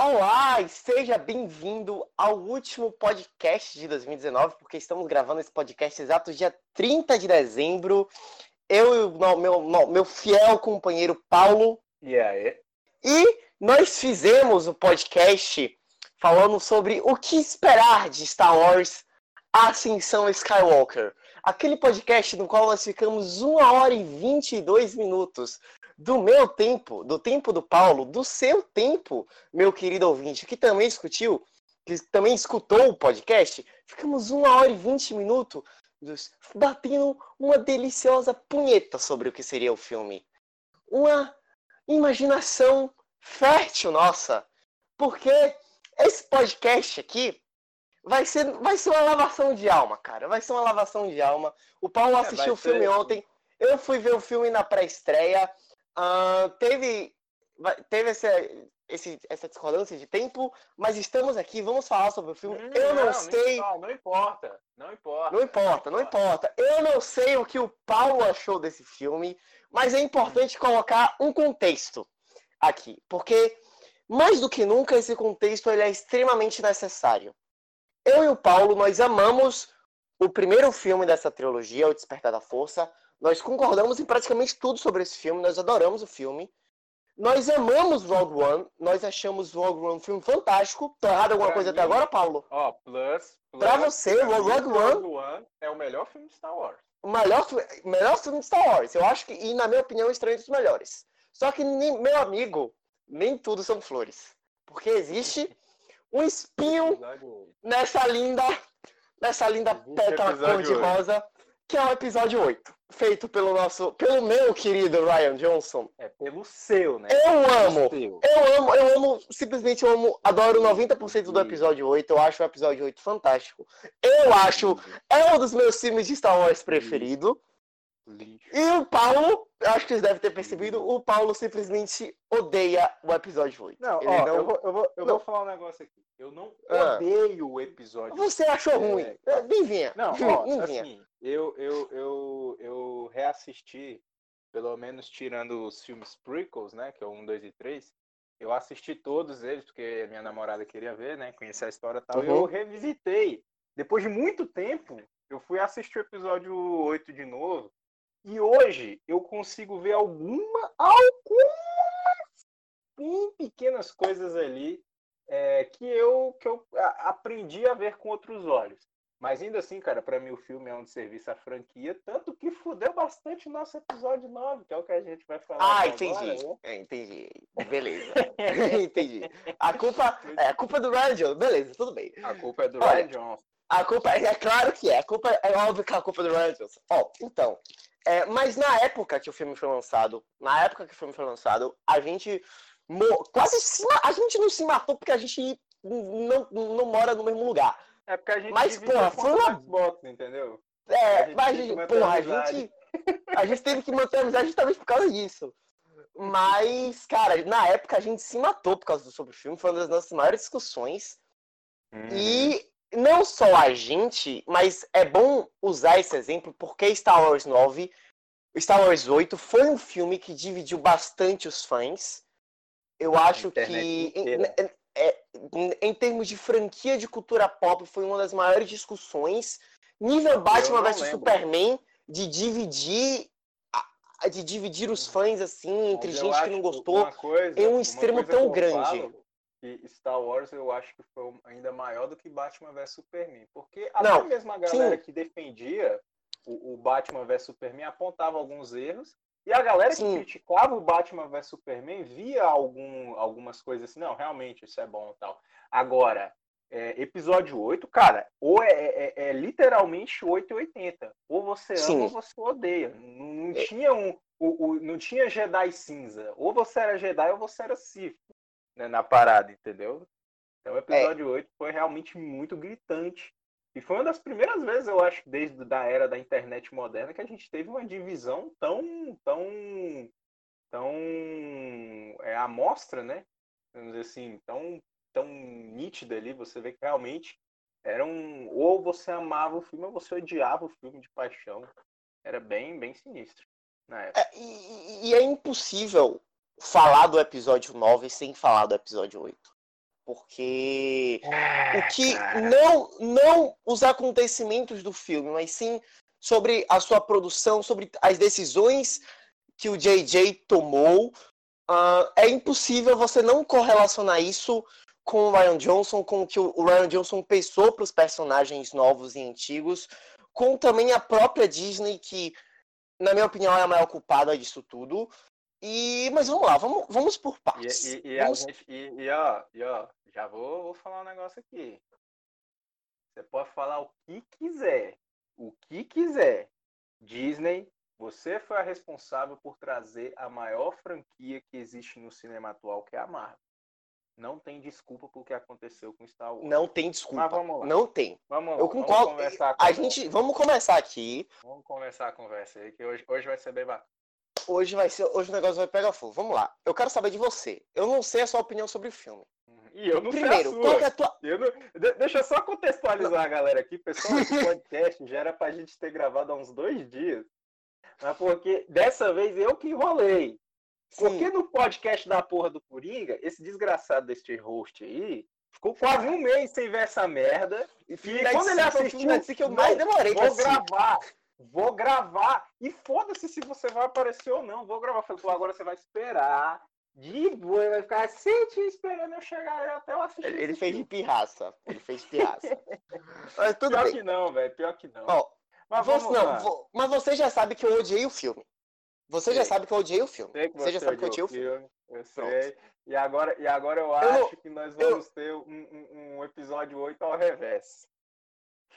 Olá e seja bem-vindo ao último podcast de 2019, porque estamos gravando esse podcast exato dia 30 de dezembro. Eu e o meu, meu, fiel companheiro Paulo. E aí? E nós fizemos o podcast falando sobre o que esperar de Star Wars Ascensão Skywalker. Aquele podcast no qual nós ficamos 1 hora e 22 minutos do meu tempo, do tempo do Paulo, do seu tempo, meu querido ouvinte, que também discutiu, que também escutou o podcast, ficamos uma hora e vinte minutos batendo uma deliciosa punheta sobre o que seria o filme. Uma imaginação fértil nossa. Porque esse podcast aqui vai ser, vai ser uma lavação de alma, cara. Vai ser uma lavação de alma. O Paulo é, assistiu o filme ser... ontem. Eu fui ver o filme na pré-estreia. Uh, teve teve essa, esse, essa discordância de tempo, mas estamos aqui, vamos falar sobre o filme. Hum, eu não, não sei. Não, não, importa, não importa. Não importa, não importa. Eu não sei o que o Paulo achou desse filme, mas é importante colocar um contexto aqui, porque mais do que nunca esse contexto ele é extremamente necessário. Eu e o Paulo, nós amamos o primeiro filme dessa trilogia, O Despertar da Força. Nós concordamos em praticamente tudo sobre esse filme, nós adoramos o filme. Nós amamos Rogue One, nós achamos Rogue One um filme fantástico. Tô errado alguma pra coisa mim, até agora, Paulo? Ó, plus, plus. Pra você, pra Rogue, Rogue One, One é o melhor filme de Star Wars. O melhor, melhor filme de Star Wars. Eu acho que, e na minha opinião, estranho dos melhores. Só que, meu amigo, nem tudo são flores. Porque existe um espinho nessa linda, nessa linda pétala cor-de-rosa que é o episódio 8, feito pelo nosso, pelo meu querido Ryan Johnson. É pelo seu, né? Eu amo. Eu amo, eu amo, simplesmente eu amo, adoro 90% do episódio 8. Eu acho o episódio 8 fantástico. Eu acho é um dos meus filmes de Star Wars preferido. Lixo. E o Paulo, acho que vocês devem ter percebido, o Paulo simplesmente odeia o episódio 8. Não, ó, não... eu, vou, eu, vou, eu vou falar um negócio aqui. Eu não ah. odeio o episódio. Você achou ruim? É, Nem vinha. Não, ó, Nem assim, vinha. Eu, eu, eu, eu reassisti, pelo menos tirando os filmes prequels, né? Que é o 1, 2 e 3. Eu assisti todos eles, porque minha namorada queria ver, né? Conhecer a história e tal. Uhum. E eu revisitei. Depois de muito tempo, eu fui assistir o episódio 8 de novo. E hoje eu consigo ver alguma, algumas bem pequenas coisas ali é, que, eu, que eu aprendi a ver com outros olhos. Mas ainda assim, cara, para mim o filme é um serviço à franquia, tanto que fudeu bastante o nosso episódio 9, que é o que a gente vai falar. Ah, entendi. Agora, né? é, entendi. Beleza. entendi. A culpa é a culpa do Ryan Johnson. Beleza, tudo bem. A culpa é do Olha, Ryan Johnson. A culpa é, é claro que é. A culpa é óbvio que é a culpa do Ryan Johnson. Ó, então, é, mas na época que o filme foi lançado, na época que o filme foi lançado, a gente quase se, a gente não se matou porque a gente não, não mora no mesmo lugar. É porque a gente mas, porra, foi uma Xbox, entendeu? É, mas, porra, a gente, a gente teve que manter a amizade justamente por causa disso. Mas, cara, na época a gente se matou por causa do sobre o filme, foi uma das nossas maiores discussões. Uhum. E não só a gente, mas é bom usar esse exemplo porque Star Wars 9, Star Wars 8 foi um filme que dividiu bastante os fãs. Eu acho que em, é, em, em, termos de franquia de cultura pop foi uma das maiores discussões. Nível Batman vs Superman de dividir de dividir os fãs assim entre gente que não gostou coisa, em um extremo tão grande. Falo, que Star Wars eu acho que foi ainda maior do que Batman vs Superman. Porque até Não, mesmo a galera sim. que defendia o, o, Batman vs Superman apontava alguns erros. E a galera sim. que criticava o Batman vs Superman via algum, algumas coisas assim, não, realmente isso é bom e tal. Agora, é, episódio 8, cara, ou é, é, é literalmente 880. Ou você ama sim. ou você odeia. Não, não é. tinha um. O, o, não tinha Jedi cinza. Ou você era Jedi ou você era Sith né, na parada, entendeu? Então o episódio é. 8 foi realmente muito gritante. E foi uma das primeiras vezes, eu acho, desde da era da internet moderna, que a gente teve uma divisão tão, tão, tão é, amostra, né? Vamos dizer assim, tão, tão nítida ali. Você vê que realmente era um. Ou você amava o filme, ou você odiava o filme de paixão. Era bem, bem sinistro. Na época. É, e, e é impossível falar do episódio 9 sem falar do episódio 8. porque é, o que não não os acontecimentos do filme, mas sim sobre a sua produção, sobre as decisões que o JJ tomou, uh, é impossível você não correlacionar isso com o Ryan Johnson, com o que o Ryan Johnson pensou para os personagens novos e antigos, com também a própria Disney, que, na minha opinião, é a maior culpada disso tudo. E, mas vamos lá, vamos, vamos por partes. E, e, e, vamos... Gente, e, ó, e ó, já vou, vou falar um negócio aqui. Você pode falar o que quiser. O que quiser. Disney, você foi a responsável por trazer a maior franquia que existe no cinema atual, que é a Marvel. Não tem desculpa por que aconteceu com Star Wars. Não tem desculpa. Mas vamos lá. Não tem. Vamos lá. Eu concordo. Vamos a, a gente, vamos começar aqui. Vamos começar a conversa aí, que hoje, hoje vai ser bem bacana. Hoje vai ser, hoje o negócio vai pegar fogo. Vamos lá. Eu quero saber de você. Eu não sei a sua opinião sobre o filme. E eu não Primeiro, sei a. Qual é a tua... eu não... Deixa eu só contextualizar não. a galera aqui. Pessoal, esse podcast já era pra gente ter gravado há uns dois dias. Mas porque dessa vez eu que enrolei. Porque no podcast da porra do Coringa, esse desgraçado desse host aí, ficou quase um mês sem ver essa merda. E, e quando ele assistiu, disse que eu mais demorei vou gravar. Vou gravar. E foda-se se você vai aparecer ou não. Vou gravar. Falei, pô, agora você vai esperar. De boa, vai ficar assim esperando eu chegar até eu assistir. Ele, ele fez de pirraça. Ele fez pirraça. Mas tudo Pior bem. que não, velho. Pior que não. Ó, mas, você, não, mas você já sabe que eu odiei o filme. Você já sabe que eu odiei o filme. Você, você já sabe que eu odiei o filme. Eu sei. E agora, e agora eu acho eu, que nós vamos eu... ter um, um, um, episódio 8 ao revés.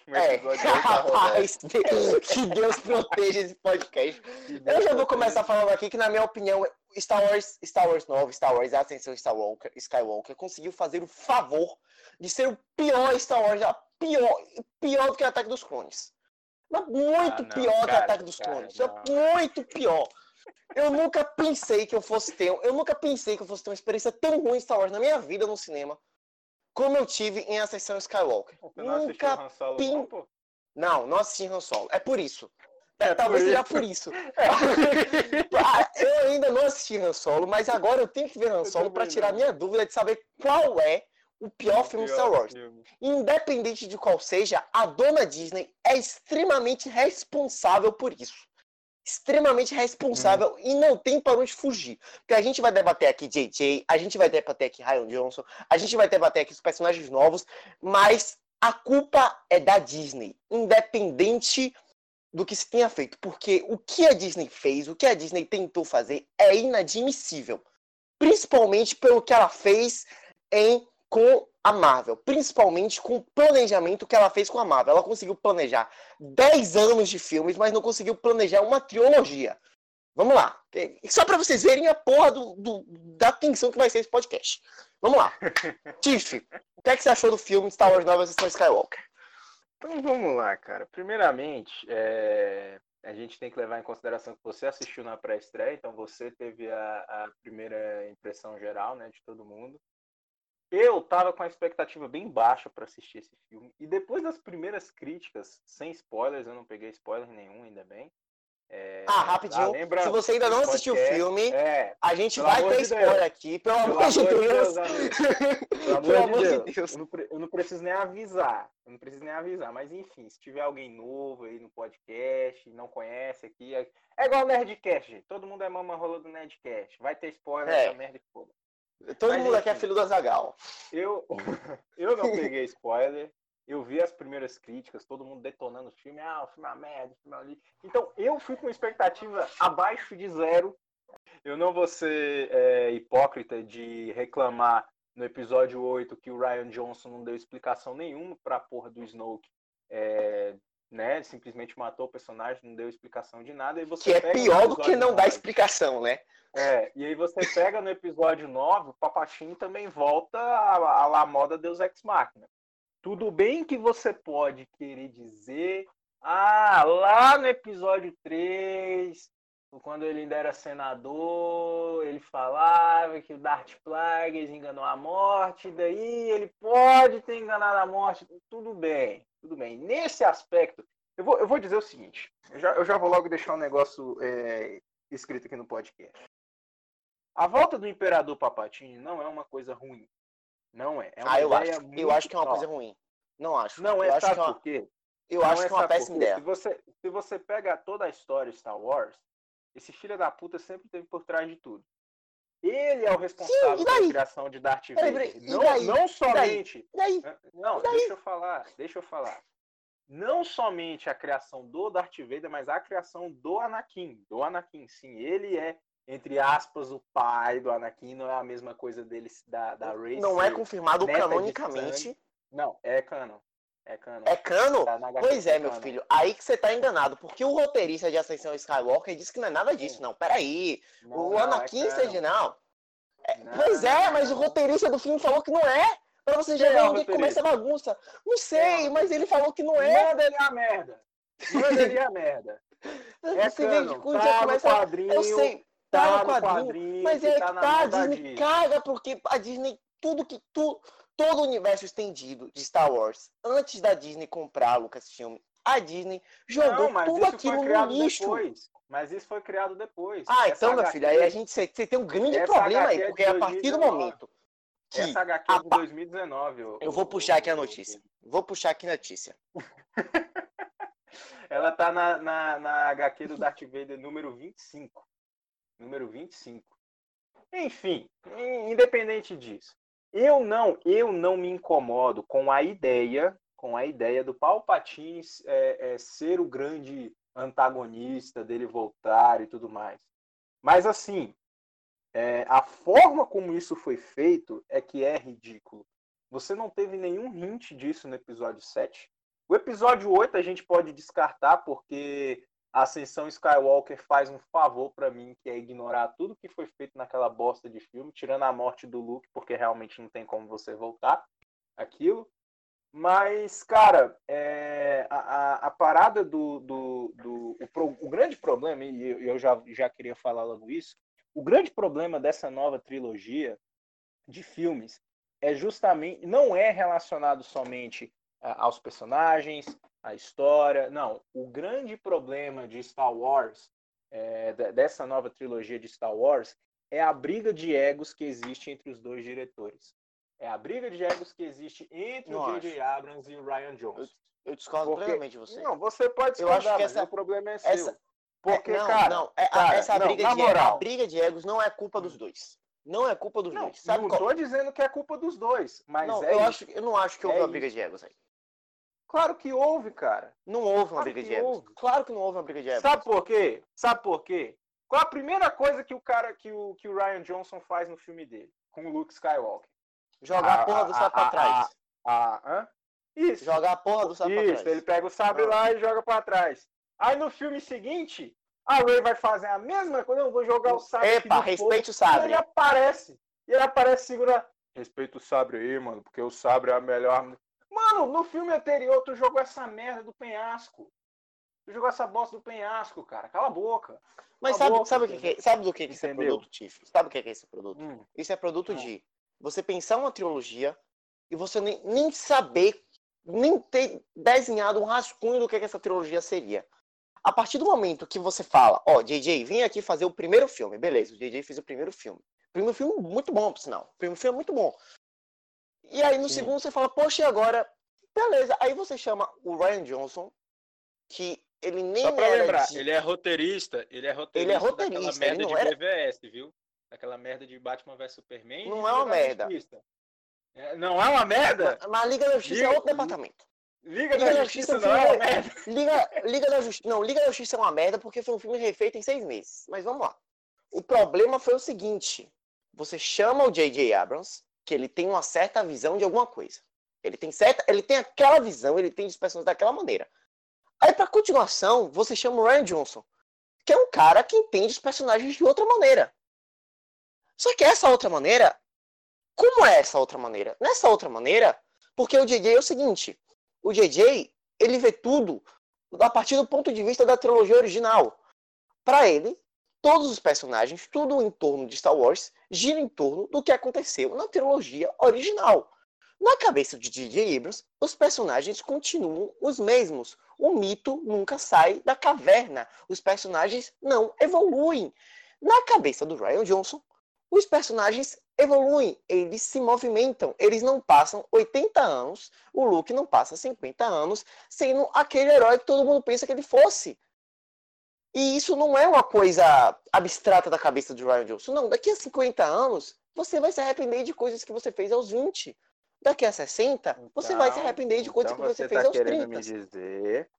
Um é, rapaz, que Deus proteja esse podcast. Eu já vou começar falando aqui que, na minha opinião, Star Wars, Star Wars 9, Star Wars Ascensão Skywalker, Skywalker conseguiu fazer o favor de ser o pior Star Wars, pior, pior do que o Ataque dos Clones. Mas muito ah, não, pior cara, que o Ataque dos cara, Clones. Não. Muito pior. Eu nunca pensei que eu fosse ter. Eu nunca pensei que eu fosse ter uma experiência tão ruim em Star Wars na minha vida no cinema. Como eu tive em Ascensão Skywalker. Você não nunca Han Solo, pin... não, pô? Não, não assisti Han Solo. É por isso. É, é talvez seja por isso. É. eu ainda não assisti Han Solo, mas agora eu tenho que ver Han Solo para tirar minha dúvida de saber qual é o pior o filme pior Star Wars. Filme. Independente de qual seja, a dona Disney é extremamente responsável por isso extremamente responsável uhum. e não tem para onde fugir. Porque a gente vai debater aqui JJ, a gente vai debater aqui Ryan Johnson, a gente vai debater aqui os personagens novos, mas a culpa é da Disney, independente do que se tenha feito, porque o que a Disney fez, o que a Disney tentou fazer é inadmissível, principalmente pelo que ela fez em com a Marvel, principalmente com o planejamento que ela fez com a Marvel. Ela conseguiu planejar 10 anos de filmes, mas não conseguiu planejar uma trilogia. Vamos lá. Só para vocês verem a porra do, do, da atenção que vai ser esse podcast. Vamos lá. Tiff, o que, é que você achou do filme Star Wars Nova Sessão Skywalker? Então vamos lá, cara. Primeiramente, é... a gente tem que levar em consideração que você assistiu na pré-estreia, então você teve a, a primeira impressão geral né, de todo mundo. Eu tava com a expectativa bem baixa para assistir esse filme. E depois das primeiras críticas, sem spoilers, eu não peguei spoiler nenhum, ainda bem. É, ah, rapidinho. Ah, lembra, Se você ainda não assistiu o filme, é, a gente vai ter de spoiler Deus. aqui, pelo, pelo amor de Deus. Deus pelo amor, pelo de, Deus. de Deus. Eu não, eu não, preciso nem avisar. Eu não preciso nem avisar. Mas enfim, se tiver alguém novo aí no podcast, não conhece aqui. É, é igual o Nerdcast, gente. Todo mundo é mama rola do Nerdcast. Vai ter spoiler é. essa merda que for. Todo Mas, mundo aqui é filho do Azagal. Eu, eu não peguei spoiler. Eu vi as primeiras críticas, todo mundo detonando o filme. Ah, o filme é uma merda, o filme é ali. Então, eu fui com expectativa abaixo de zero. Eu não vou ser é, hipócrita de reclamar no episódio 8 que o Ryan Johnson não deu explicação nenhuma pra porra do Snoke é, né? Simplesmente matou o personagem, não deu explicação de nada. E você que é pior do que não 9, dar explicação, né? É, e aí você pega no episódio 9, o Papatinho também volta à, à moda Deus Ex Machina. Tudo bem que você pode querer dizer, ah, lá no episódio 3, quando ele ainda era senador, ele falava que o Darth Plagueis enganou a morte, daí ele pode ter enganado a morte, tudo bem, tudo bem. Nesse aspecto, eu vou, eu vou dizer o seguinte, eu já, eu já vou logo deixar um negócio é, escrito aqui no podcast. A volta do Imperador Papatini não é uma coisa ruim. Não é. é ah, eu acho. Eu acho que é uma coisa ruim. Não acho. Não é, eu sabe é por quê? Eu acho que é uma péssima ideia. Se você, se você pega toda a história de Star Wars, esse filho da puta sempre teve por trás de tudo. Ele é o responsável Sim, pela criação de Darth Vader. Não, não somente. Daí? Não, deixa eu falar, deixa eu falar. Não somente a criação do Darth Vader, mas a criação do Anakin. Do Anakin, sim. Ele é, entre aspas, o pai do Anakin. Não é a mesma coisa dele da, da Rey. Não é confirmado canonicamente. Não, é canon. É cano. É cano? Tá pois é, meu filho. Aí que você tá enganado. Porque o roteirista de Ascensão Skywalker disse que não é nada disso, não. Peraí. Não, o Anakin é não. É. Pois é, mas o roteirista do filme falou que não é. Pra você já ver é onde começa a bagunça. Não sei, mas ele falou que não é. Manda ele a merda. Manda ele a merda. É você vê que tá começa... quadrinho. Eu sei, tá, tá no quadrinho, quadrinho mas é que tá, tá a Disney caga, porque a Disney, tudo que tu todo o universo estendido de Star Wars, antes da Disney comprar a Lucasfilm, a Disney jogou Não, tudo aquilo no lixo. Depois. Mas isso foi criado depois. Ah, essa então, meu filho, aí a gente você tem um grande problema aí, porque é a partir do momento que essa HQ é de 2019. Eu, eu vou puxar aqui a notícia. Vou puxar aqui a notícia. Ela tá na, na, na HQ do Darth Vader número 25. Número 25. Enfim, independente disso. Eu não, eu não me incomodo com a ideia, com a ideia do Palpatine é, é, ser o grande antagonista dele voltar e tudo mais. Mas assim, é, a forma como isso foi feito é que é ridículo. Você não teve nenhum hint disso no episódio 7. O episódio 8 a gente pode descartar porque a Ascensão Skywalker faz um favor para mim, que é ignorar tudo que foi feito naquela bosta de filme, tirando a morte do Luke, porque realmente não tem como você voltar aquilo. Mas, cara, é, a, a, parada do. do, do o, o, grande problema, e eu já, já queria falar logo isso, o grande problema dessa nova trilogia de filmes é justamente. não é relacionado somente aos personagens, a história. Não, o grande problema de Star Wars, é, dessa nova trilogia de Star Wars, é a briga de egos que existe entre os dois diretores. É a briga de egos que existe entre não o J.J. Abrams e o Ryan Johnson. Eu, eu discordo Porque, plenamente de você. Não, você pode discordar, eu acho que essa, o problema é seu. Essa, Porque, é, não, cara, não, é, cara, essa não, briga, de, moral, a briga de egos não é culpa dos dois. Não é culpa dos não, dois. Sabe não tô dizendo que é culpa dos dois, mas não, é eu, isso. acho, eu não acho que houve é uma briga de egos aí. Claro que houve, cara. Não houve uma claro briga de egos. Claro que não houve uma briga de egos. Sabe por quê? Sabe por quê? Qual a primeira coisa que o cara, que o, que o Ryan Johnson faz no filme dele? Com o Luke Skywalker? Jogar a, a porra do sapo pra trás. A, a, Isso. Jogar a porra do sapo pra trás. Isso, ele pega o sabre ah. lá e joga pra trás. Aí no filme seguinte, a Ray vai fazer a mesma coisa, eu vou jogar o sabre. Epa, respeite o sabre. E ele aparece. E ele aparece segura. Respeita o sabre aí, mano, porque o sabre é a melhor. Mano, no filme anterior tu jogou essa merda do penhasco. Tu jogou essa bosta do penhasco, cara. Cala a boca. Mas sabe, boca, sabe, que, que, sabe do que, que esse é produto, Tiff? Sabe o que é esse produto? Hum. Isso é produto hum. de você pensar uma trilogia e você nem, nem saber, nem ter desenhado um rascunho do que, que essa trilogia seria. A partir do momento que você fala, ó, oh, JJ, vem aqui fazer o primeiro filme. Beleza, o JJ fez o primeiro filme. Primeiro filme muito bom, por sinal. O primeiro filme é muito bom. E aí no Sim. segundo você fala, poxa, e agora? Beleza. Aí você chama o Ryan Johnson, que ele nem Só pra lembrar, de... ele é roteirista, ele é roteirista, ele é roteirista daquela merda de era... BVS, viu? Daquela merda de Batman vs Superman. Não é uma merda. É, não é uma merda? Mas, Liga da Justiça Liga... é outro departamento. Liga, Liga da, Justiça, Justiça não é uma merda. Liga, Liga da Justiça. Não, Liga da Justiça é uma merda porque foi um filme refeito em seis meses. Mas vamos lá. O problema foi o seguinte: você chama o J.J. Abrams, que ele tem uma certa visão de alguma coisa. Ele tem certa, ele tem aquela visão, ele tem personagens daquela maneira. Aí para continuação, você chama o Ryan Johnson, que é um cara que entende os personagens de outra maneira. Só que essa outra maneira, como é essa outra maneira? Nessa outra maneira, porque o JJ é o seguinte, o JJ, ele vê tudo a partir do ponto de vista da trilogia original. Para ele, todos os personagens, tudo em torno de Star Wars, gira em torno do que aconteceu na trilogia original. Na cabeça de J.J. Abrams, os personagens continuam os mesmos. O mito nunca sai da caverna. Os personagens não evoluem. Na cabeça do Ryan Johnson, os personagens evoluem, eles se movimentam, eles não passam 80 anos, o Luke não passa 50 anos sendo aquele herói que todo mundo pensa que ele fosse. E isso não é uma coisa abstrata da cabeça de Ryan Johnson. Não, daqui a 50 anos, você vai se arrepender de coisas que você fez aos 20. Daqui a 60, então, você vai se então, arrepender de coisas então que você, você fez tá aos 30. me dizer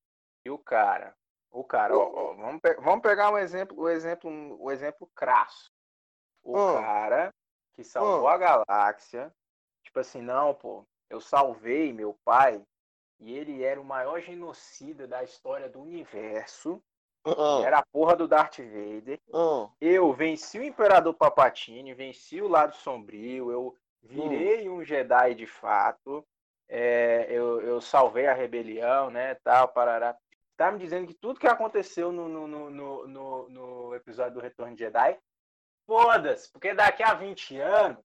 que o cara, o cara, ó, ó, vamos, pe vamos pegar um exemplo, o um exemplo, o um exemplo crasso. O hum. cara que salvou hum. a galáxia, tipo assim, não, pô, eu salvei meu pai e ele era o maior genocida da história do universo. Uh Era a porra do Darth Vader. Uh Eu venci o Imperador Papatini, venci o lado sombrio, eu virei um Jedi de fato. É, eu, eu salvei a rebelião, né? Tal, parará. Tá me dizendo que tudo que aconteceu no, no, no, no, no episódio do Retorno de Jedi, foda-se, porque daqui a 20 anos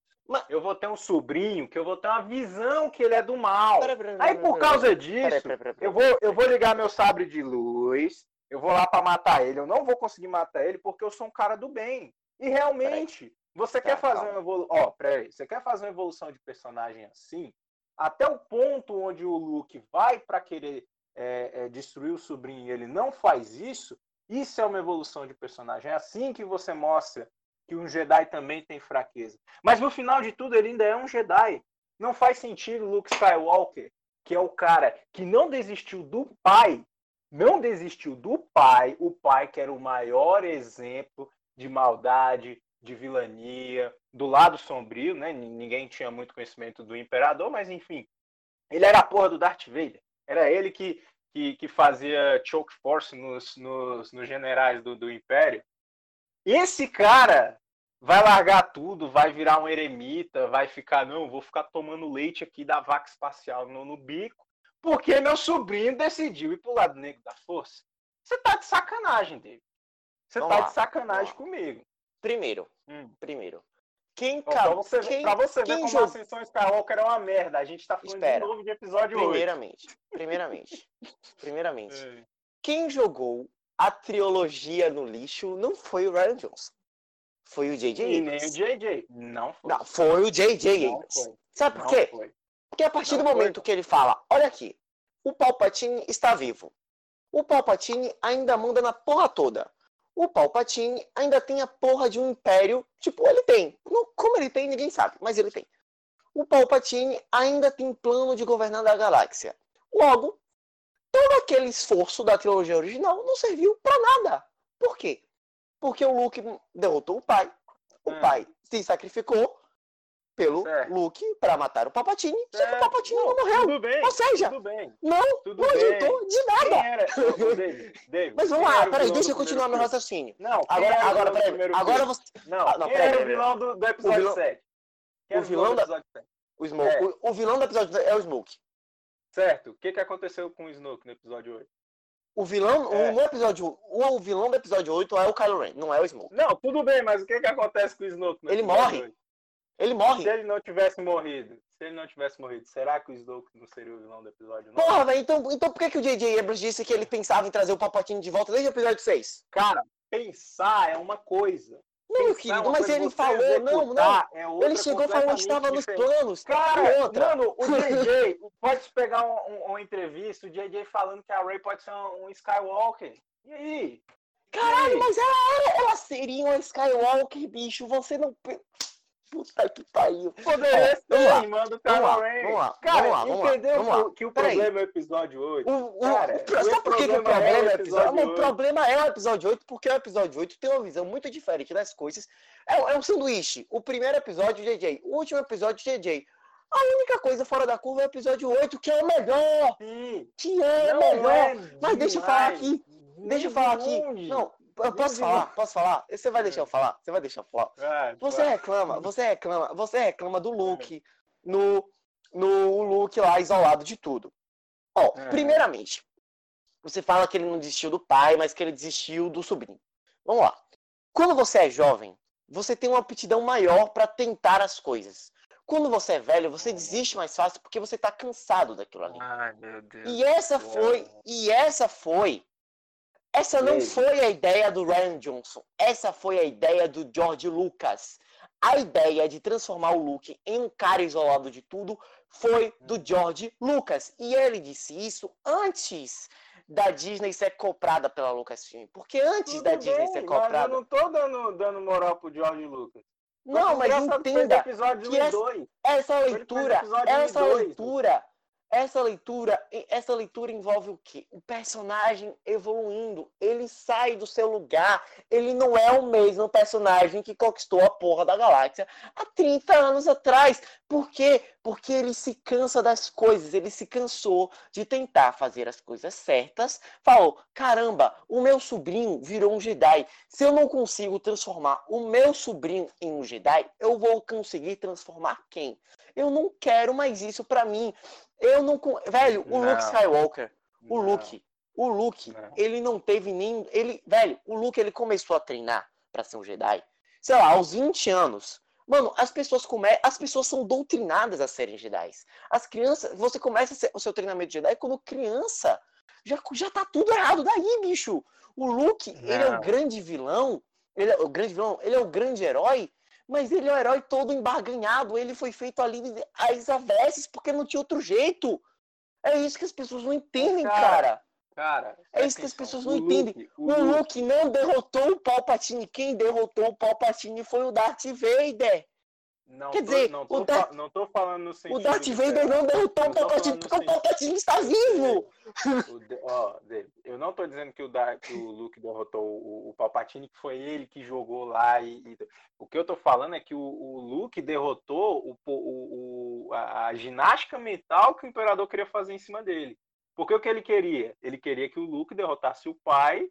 eu vou ter um sobrinho que eu vou ter uma visão que ele é do mal. Aí por causa disso, eu vou, eu vou ligar meu sabre de luz, eu vou lá para matar ele. Eu não vou conseguir matar ele porque eu sou um cara do bem. E realmente, você quer fazer uma evolução. Ó, peraí, você quer fazer uma evolução de personagem assim? Até o ponto onde o Luke vai para querer é, é, destruir o sobrinho e ele não faz isso, isso é uma evolução de personagem. É assim que você mostra que um Jedi também tem fraqueza. Mas no final de tudo, ele ainda é um Jedi. Não faz sentido Luke Skywalker, que é o cara que não desistiu do pai, não desistiu do pai, o pai que era o maior exemplo de maldade, de vilania, do lado sombrio, né? Ninguém tinha muito conhecimento do imperador, mas enfim, ele era a porra do Darth Vader. Era ele que, que, que fazia choke force nos, nos, nos generais do, do Império. Esse cara vai largar tudo, vai virar um eremita, vai ficar, não, vou ficar tomando leite aqui da vaca espacial no, no bico, porque meu sobrinho decidiu ir pro lado negro da força. Você tá de sacanagem, David. Você tá lá, de sacanagem comigo. Primeiro, hum. primeiro. Quem Bom, pra você, quem, pra você quem ver como a Ascensão Skywalker é uma merda. A gente tá falando Espera. de novo de episódio primeiramente, 8. Primeiramente, primeiramente. É. Quem jogou a trilogia no lixo não foi o Ryan Johnson. Foi o J.J. E nem o J.J. Não foi. Não, foi o J.J. Sabe por quê? Foi. Porque a partir não do momento foi. que ele fala, olha aqui, o Palpatine está vivo. O Palpatine ainda manda na porra toda. O Palpatine ainda tem a porra de um império. Tipo, ele tem. Como ele tem, ninguém sabe, mas ele tem. O Palpatine ainda tem plano de governar a galáxia. Logo, todo aquele esforço da trilogia original não serviu para nada. Por quê? Porque o Luke derrotou o pai, o hum. pai se sacrificou pelo certo. Luke para matar o Papatini, só que o Papatini não, não morreu. Tudo bem, Ou seja, tudo bem, não, tudo não adiantou de nada. Era... David, David, Mas vamos lá, peraí, deixa eu continuar meu raciocínio. Não, agora, agora, peraí, agora você... Não, ah, não quem era o vilão do, do episódio o vilão... 7? o vilão, da... O Smoke. É. O, o, vilão do episódio é o Smoke. Certo. O que, que aconteceu com o Snoke no episódio 8? O vilão, é. o, no episódio, o vilão do episódio 8 é o Kylo Ren, não é o Smoke. Não, tudo bem, mas o que, que acontece com o Snoke? Ele morre. 8? Ele morre. Se ele não tivesse morrido, se ele não tivesse morrido, será que o Snoke não seria o vilão do episódio 9? Porra, velho, então, então por que, que o J.J. Abrams disse que ele pensava em trazer o Palpatine de volta desde o episódio 6? Cara, pensar é uma coisa. Não, meu querido, mas ele falou, não, não. É ele chegou e falou que estava nos planos. Cara, outra. mano, o JJ, pode pegar um, um, uma entrevista, o JJ falando que a Ray pode ser um, um Skywalker. E aí? Caralho, mas ela, era, ela seria uma Skywalker, bicho. Você não. Puta que pariu. Poderia ser irmã do Kylo Ren. Vamos lá, cara, vamos lá, entendeu vamos lá. que o problema é o episódio 8? O, o, cara, o, sabe por que, o problema é o episódio 8? O problema é o episódio 8 porque o episódio 8 tem uma visão muito diferente das coisas. É, é um sanduíche. O primeiro episódio, JJ. O último episódio, JJ. A única coisa fora da curva é o episódio 8, que é o melhor. Sim. Que é o melhor. É Mas deixa eu falar aqui. Deixa eu falar aqui. Não, eu posso falar? Posso falar? Você vai deixar eu falar? Você vai deixar eu falar? você reclama, você reclama, você reclama do Luke no, no Luke lá isolado de tudo. Ó, é. primeiramente, você fala que ele não desistiu do pai, mas que ele desistiu do sobrinho. Vamos lá. Quando você é jovem, você tem uma aptidão maior para tentar as coisas. Quando você é velho, você desiste mais fácil porque você tá cansado daquilo ali. Ai, meu Deus. E essa foi, e essa foi essa não foi a ideia do Ryan Johnson. Essa foi a ideia do George Lucas. a ideia de transformar o Luke em um cara isolado de tudo foi do. George Lucas. E ele disse isso antes da Disney ser comprada pela Lucasfilm. Porque antes Tudo da bem, Disney ser comprada. eu não tô dando, dando moral pro George Lucas. Não, mas entenda que essa, essa leitura, essa leitura essa leitura, essa leitura envolve o quê? O personagem evoluindo. Ele sai do seu lugar. Ele não é o mesmo personagem que conquistou a porra da galáxia há 30 anos atrás. Por quê? Porque ele se cansa das coisas. Ele se cansou de tentar fazer as coisas certas. Falou: caramba, o meu sobrinho virou um Jedi. Se eu não consigo transformar o meu sobrinho em um Jedi, eu vou conseguir transformar quem? Eu não quero mais isso para mim. Eu não. Velho, o não. Luke Skywalker, o não. Luke, o Luke, não. ele não teve nem. Ele, velho, o Luke ele começou a treinar para ser um Jedi, sei lá, aos 20 anos. Mano, as pessoas come... as pessoas são doutrinadas a serem Jedi. As crianças, você começa o seu treinamento de Jedi quando criança. Já, já tá tudo errado daí, bicho. O Luke, ele é o grande vilão. Ele é o grande vilão, ele é o grande herói mas ele é um herói todo embarganhado. Ele foi feito ali às avessas porque não tinha outro jeito. É isso que as pessoas não entendem, cara. Cara, é isso que as pessoas não entendem. o, o Luke não derrotou o Palpatine. Quem derrotou o Palpatine foi o Darth Vader. Não Quer tô, dizer, não tô, Darth, não tô falando no sentido. O Darth Vader não derrotou o Palpatine porque o Palpatine está vivo! Ó, eu não tô dizendo que o, Darth, que o Luke derrotou o, o, Palpatine, que foi ele que jogou lá. E, e... o que eu tô falando é que o, o Luke derrotou o, o, a, a ginástica mental que o Imperador queria fazer em cima dele. Porque o que ele queria? Ele queria que o Luke derrotasse o pai,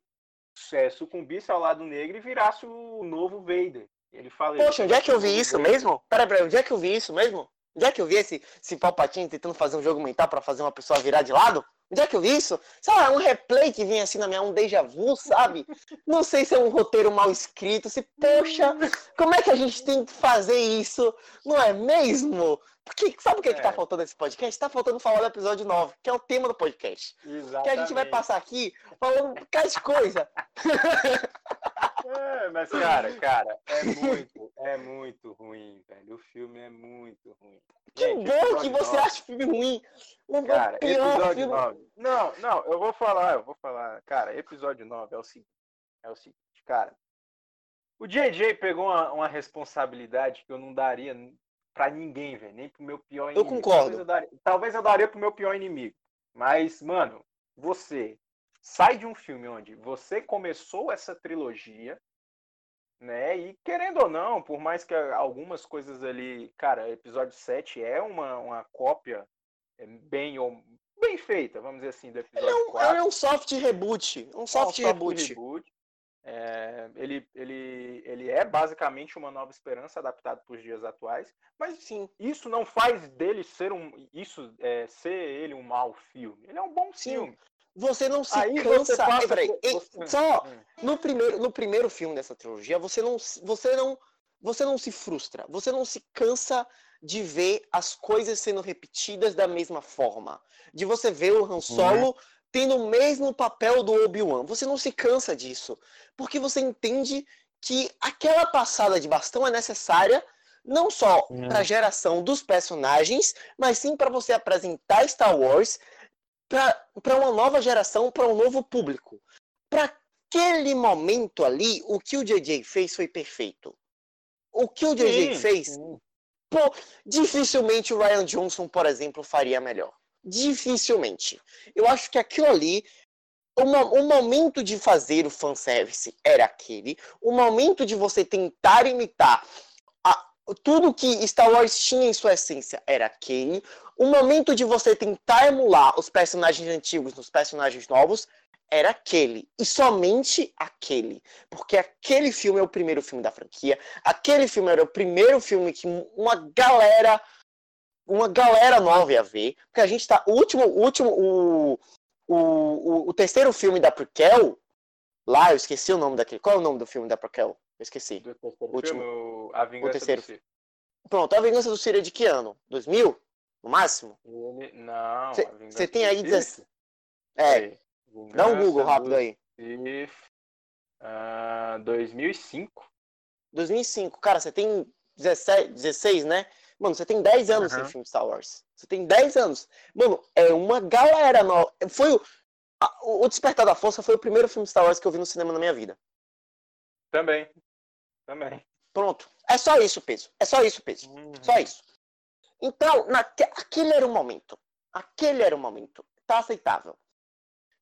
é, sucumbisse ao lado negro e virasse o novo Vader. Ele fala. Poxa, onde é que eu vi isso mesmo? Peraí, peraí, onde é que eu vi isso mesmo? Onde é que eu vi esse, esse Palpatine tentando fazer um jogo mental para fazer uma pessoa virar de lado? Onde é que eu vi isso? Sei lá, um replay que vem assim na minha, um déjà vu, sabe? Não sei se é um roteiro mal escrito, se, poxa, como é que a gente tem que fazer isso? Não é mesmo? Porque sabe o que, é. que tá é. faltando nesse podcast? Tá faltando falar do episódio 9, que é o tema do podcast. Exatamente. Que a gente vai passar aqui falando um de coisa. É, mas, cara, cara, é muito, é muito ruim, velho. O filme é muito ruim. Que Gente, bom que você 9. acha o filme ruim. Não cara, episódio filme... 9. Não, não, eu vou falar, eu vou falar. Cara, episódio 9 é o seguinte. É o seguinte, cara. O JJ pegou uma, uma responsabilidade que eu não daria para ninguém, velho. Nem pro meu pior inimigo. Eu concordo. Talvez eu, daria, talvez eu daria pro meu pior inimigo. Mas, mano, você sai de um filme onde você começou essa trilogia, né? E querendo ou não, por mais que algumas coisas ali, cara, episódio 7 é uma, uma cópia é, bem ou bem feita, vamos dizer assim, do episódio ele é um, 4. é um soft reboot, um soft, é um reboot. Soft reboot. É, ele, ele, ele é basicamente uma nova esperança adaptado para os dias atuais, mas sim, isso não faz dele ser um isso é, ser ele um mau filme. Ele é um bom sim. filme. Você não se Aí cansa. Passa... Peraí, você... só hum. no primeiro, no primeiro filme dessa trilogia, você não, você não, você não se frustra, você não se cansa de ver as coisas sendo repetidas da mesma forma, de você ver o Han uhum. Solo. Uhum tendo o mesmo papel do Obi-Wan. Você não se cansa disso, porque você entende que aquela passada de bastão é necessária não só uhum. para a geração dos personagens, mas sim para você apresentar Star Wars para uma nova geração, para um novo público. Para aquele momento ali, o que o JJ fez foi perfeito. O que o JJ sim, fez. Pô, dificilmente o Ryan Johnson, por exemplo, faria melhor. Dificilmente. Eu acho que aquilo ali, o, o momento de fazer o fanservice era aquele, o momento de você tentar imitar a, tudo que Star Wars tinha em sua essência era aquele, o momento de você tentar emular os personagens antigos nos personagens novos era aquele, e somente aquele. Porque aquele filme é o primeiro filme da franquia, aquele filme era o primeiro filme que uma galera uma galera nova ia ver, porque a gente tá. O último, o último, o, o, o, terceiro filme da Prequel, lá, eu esqueci o nome daquele. Qual é o nome do filme da Prequel? Eu esqueci. Do o último, filme, a Vingança o terceiro. do. Pronto, a Vingança do Sir é de que ano? 2000? No máximo? Ele... Não. Você tem aí 17. É. Dá um Google rápido aí. Sith, uh, 2005. 2005. Cara, você tem 17, 16, né? Mano, você tem 10 anos uhum. sem filme Star Wars. Você tem 10 anos. Mano, é uma galera nova. Foi o, o Despertar da Força foi o primeiro filme Star Wars que eu vi no cinema na minha vida. Também. Também. Pronto. É só isso, peso. É só isso, peso. Uhum. Só isso. Então, naque... aquele era o momento. Aquele era o momento. Tá aceitável.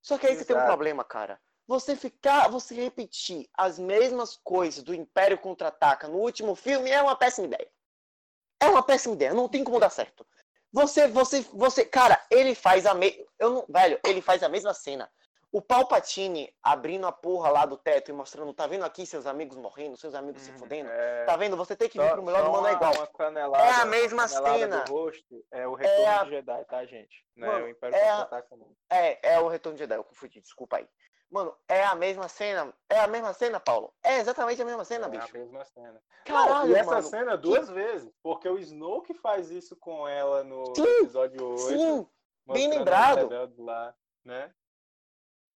Só que aí Exato. você tem um problema, cara. Você ficar, você repetir as mesmas coisas do Império Contra-Ataca no último filme é uma péssima ideia. É uma péssima ideia, não tem como dar certo. Você, você, você, cara, ele faz a me... eu não, velho, ele faz a mesma cena. O Palpatine abrindo a porra lá do teto e mostrando, tá vendo aqui seus amigos morrendo, seus amigos hum, se uhum. fodendo? É... Tá vendo? Você tem que vir pro melhor do mundo é igual. Canelada, é a mesma cena. Rosto, é o retorno é a... de Jedi, tá, gente? Não Mano, é o Império é, a... é, é o retorno de Jedi, eu confundi, desculpa aí. Mano, é a mesma cena. É a mesma cena, Paulo? É exatamente a mesma cena, é bicho. É a mesma cena. Caralho, e essa mano. cena duas que... vezes. Porque o Snoke faz isso com ela no sim, episódio 8. Sim, bem lembrado. Lá, né?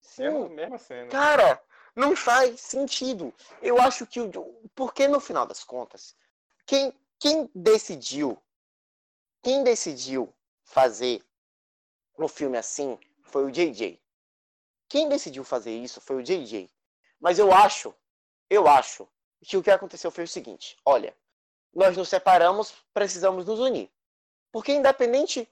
Sim. Mesma, mesma cena. Cara, não faz sentido. Eu acho que o. Porque no final das contas, quem, quem decidiu. Quem decidiu fazer um filme assim foi o JJ. Quem decidiu fazer isso foi o JJ. Mas eu acho, eu acho que o que aconteceu foi o seguinte: olha, nós nos separamos, precisamos nos unir. Porque independente,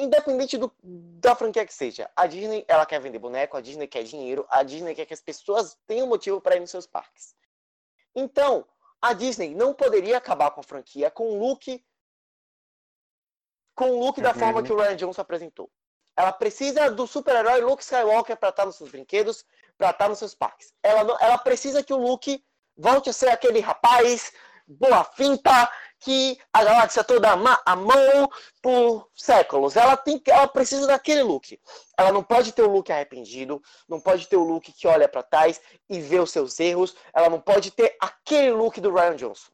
independente do, da franquia que seja, a Disney ela quer vender boneco, a Disney quer dinheiro, a Disney quer que as pessoas tenham motivo para ir nos seus parques. Então, a Disney não poderia acabar com a franquia com o look com o look da uhum. forma que o Ryan Johnson apresentou. Ela precisa do super-herói Luke Skywalker para estar tá nos seus brinquedos, para estar tá nos seus parques. Ela, ela precisa que o Luke volte a ser aquele rapaz boa finta que a galáxia toda amou por séculos. Ela tem, ela precisa daquele look. Ela não pode ter o look arrependido, não pode ter o look que olha para trás e vê os seus erros. Ela não pode ter aquele look do Ryan Johnson.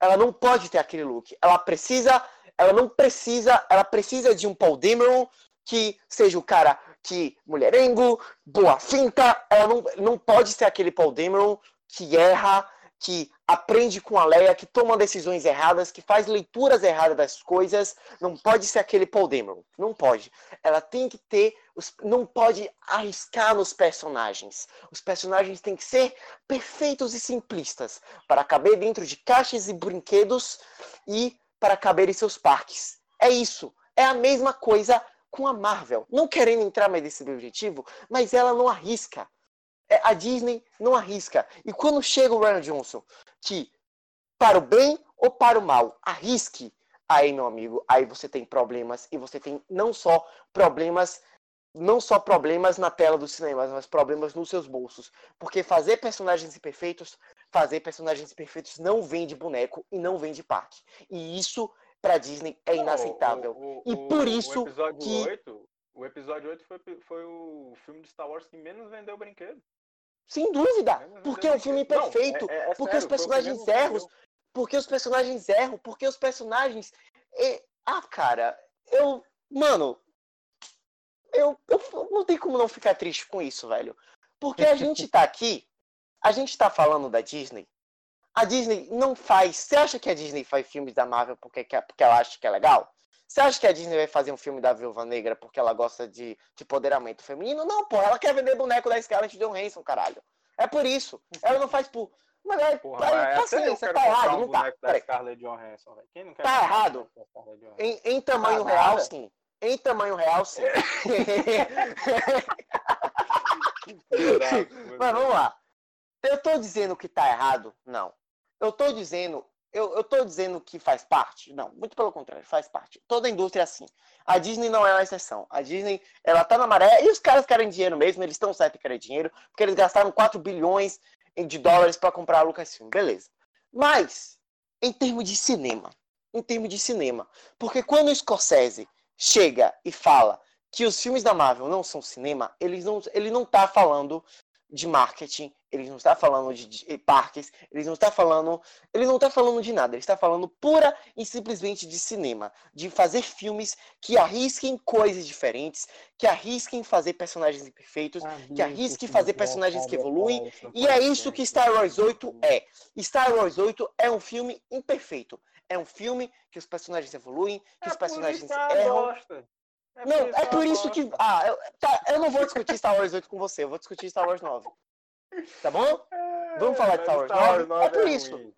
Ela não pode ter aquele look. Ela precisa ela não precisa, ela precisa de um Paul Dameron que seja o cara que mulherengo, boa finta, ela não, não pode ser aquele Paul Dameron que erra, que aprende com a Leia, que toma decisões erradas, que faz leituras erradas das coisas, não pode ser aquele Paul Dameron, não pode. Ela tem que ter, não pode arriscar nos personagens. Os personagens têm que ser perfeitos e simplistas para caber dentro de caixas e brinquedos e para caber em seus parques. É isso. É a mesma coisa com a Marvel. Não querendo entrar mais nesse objetivo, mas ela não arrisca. É, a Disney não arrisca. E quando chega o Ryan Johnson, que para o bem ou para o mal, arrisque, aí, meu amigo, aí você tem problemas e você tem não só problemas não só problemas na tela do cinema, mas problemas nos seus bolsos. Porque fazer personagens imperfeitos, fazer personagens imperfeitos não vende boneco e não vende parque. E isso para Disney é inaceitável. O, o, e por isso o episódio que 8, o episódio 8 foi, foi o filme de Star Wars que menos vendeu brinquedo. Sem dúvida, porque é um filme perfeito, não, é, é, porque sério, os personagens erram, porque os personagens erram, porque os personagens ah, cara, eu, mano, eu, eu não tem como não ficar triste com isso, velho. Porque a gente tá aqui, a gente tá falando da Disney. A Disney não faz. Você acha que a Disney faz filmes da Marvel porque, porque ela acha que é legal? Você acha que a Disney vai fazer um filme da Viúva Negra porque ela gosta de, de empoderamento feminino? Não, pô, ela quer vender boneco da Scarlett Johansson, caralho. É por isso. Ela não faz por. Mas é, Porra, é, paciência, tá errado, um não tá. Johansson, Quem não quer tá errado. Em, em tamanho tá real, nada. sim. Em tamanho real, sim. Mas vamos lá. Eu tô dizendo que tá errado? Não. Eu tô dizendo. Eu, eu dizendo que faz parte? Não, muito pelo contrário, faz parte. Toda a indústria é assim. A Disney não é uma exceção. A Disney, ela tá na maré e os caras querem dinheiro mesmo, eles estão certos que querem dinheiro, porque eles gastaram 4 bilhões de dólares para comprar a Lucasfilm. Beleza. Mas, em termos de cinema, em termos de cinema, porque quando o Scorsese chega e fala que os filmes da Marvel não são cinema, não, ele não tá falando de marketing, ele não está falando de, de parques, ele não está falando, ele não está falando de nada, ele está falando pura e simplesmente de cinema, de fazer filmes que arrisquem coisas diferentes, que arrisquem fazer personagens imperfeitos, que arrisquem fazer personagens que evoluem, e é isso que Star Wars 8 é. Star Wars 8 é um filme imperfeito. É um filme que os personagens evoluem, que é os personagens erram. É não, é por isso que. Ah, eu, tá, eu não vou discutir Star Wars 8 com você, eu vou discutir Star Wars 9. Tá bom? É, Vamos falar de Star Wars, Star Wars 9? 9 é por é isso. Ruim,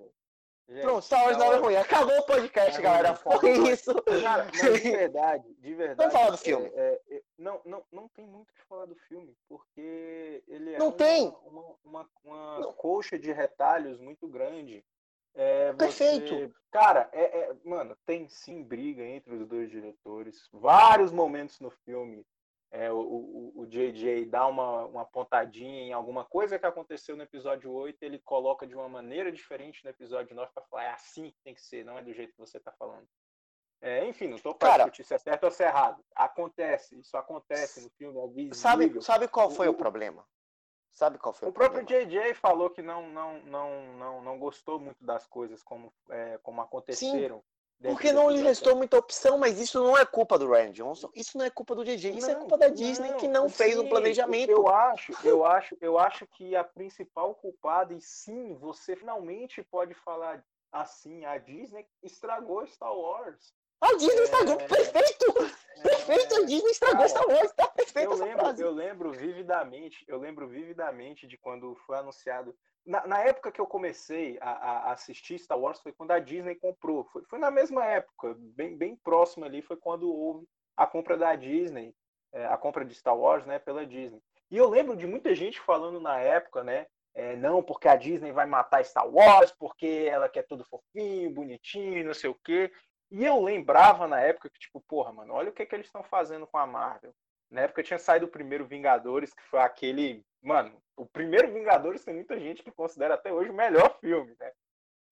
Gente, Pronto, Star Wars 9 é ruim. Acabou o podcast, é galera. Foi isso. Cara, de verdade, de verdade. Vamos falar do filme. É, é, não, não, não tem muito o que falar do filme, porque ele é não uma, tem. uma, uma, uma coxa de retalhos muito grande. É, Perfeito. Você... Cara, é, é, mano, tem sim briga entre os dois diretores. Vários momentos no filme. É, o, o, o JJ dá uma, uma pontadinha em alguma coisa que aconteceu no episódio 8, ele coloca de uma maneira diferente no episódio 9 para falar, é assim que tem que ser, não é do jeito que você tá falando. É, enfim, não tô para discutir se é certo ou se é errado. Acontece, isso acontece no filme, é visível. Sabe, sabe qual foi o, o problema? Sabe qual foi o, o próprio JJ falou que não, não, não, não, não gostou muito das coisas como, é, como aconteceram. Sim, porque não lhe restou muita opção, mas isso não é culpa do Ryan Johnson, isso não é culpa do JJ, isso é culpa da Disney não, que não sim, fez o planejamento. Eu acho, eu acho, eu acho que a principal culpada, e sim, você finalmente pode falar assim, a Disney estragou Star Wars. A Disney estragou, é... perfeito! Perfeito, a Disney estragou Cara, Star Wars, tá perfeito eu lembro, frase. Eu lembro vividamente, eu lembro vividamente de quando foi anunciado. Na, na época que eu comecei a, a, assistir Star Wars foi quando a Disney comprou. Foi, foi na mesma época, bem, bem próximo ali, foi quando houve a compra da Disney, é, a compra de Star Wars, né, pela Disney. E eu lembro de muita gente falando na época, né, é, não, porque a Disney vai matar Star Wars, porque ela quer tudo fofinho, bonitinho, não sei o quê. E eu lembrava na época que, tipo, porra, mano, olha o que, que eles estão fazendo com a Marvel. Na época tinha saído o primeiro Vingadores, que foi aquele. Mano, o primeiro Vingadores tem muita gente que considera até hoje o melhor filme, né?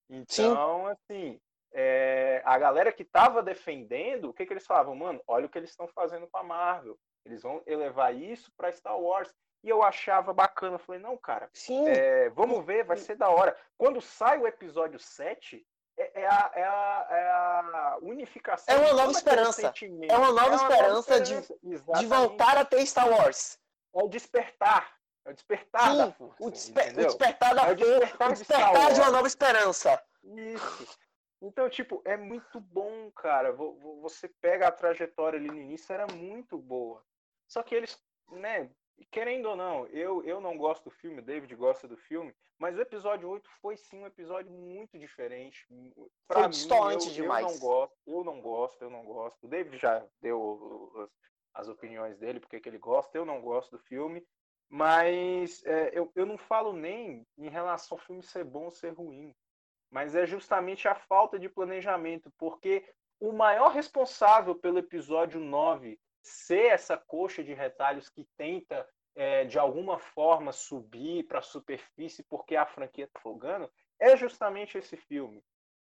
Então, Sim. assim, é, a galera que tava defendendo, o que, que eles falavam? Mano, olha o que eles estão fazendo com a Marvel. Eles vão elevar isso para Star Wars. E eu achava bacana. Eu falei, não, cara, é, vamos ver, vai ser da hora. Quando sai o episódio 7, é, é, a, é, a, é a unificação. É uma nova esperança. É uma nova é uma esperança, nova esperança de, de voltar a ter Star Wars. É o despertar. É o despertar Sim, da força. O, o despertar da é o despertar, o despertar de, de uma nova esperança. Isso. Então, tipo, é muito bom, cara. Você pega a trajetória ali no início, era muito boa. Só que eles, né, querendo ou não, eu, eu não gosto do filme, David gosta do filme, mas o episódio 8 foi sim um episódio muito diferente. Pra foi distante demais. Eu não gosto, eu não gosto, eu não gosto. O David já deu as, as opiniões dele, porque que ele gosta, eu não gosto do filme. Mas é, eu, eu não falo nem em relação ao filme ser bom ou ser ruim. Mas é justamente a falta de planejamento, porque o maior responsável pelo episódio 9 ser essa coxa de retalhos que tenta, é, de alguma forma, subir para a superfície porque a franquia está folgando, é justamente esse filme.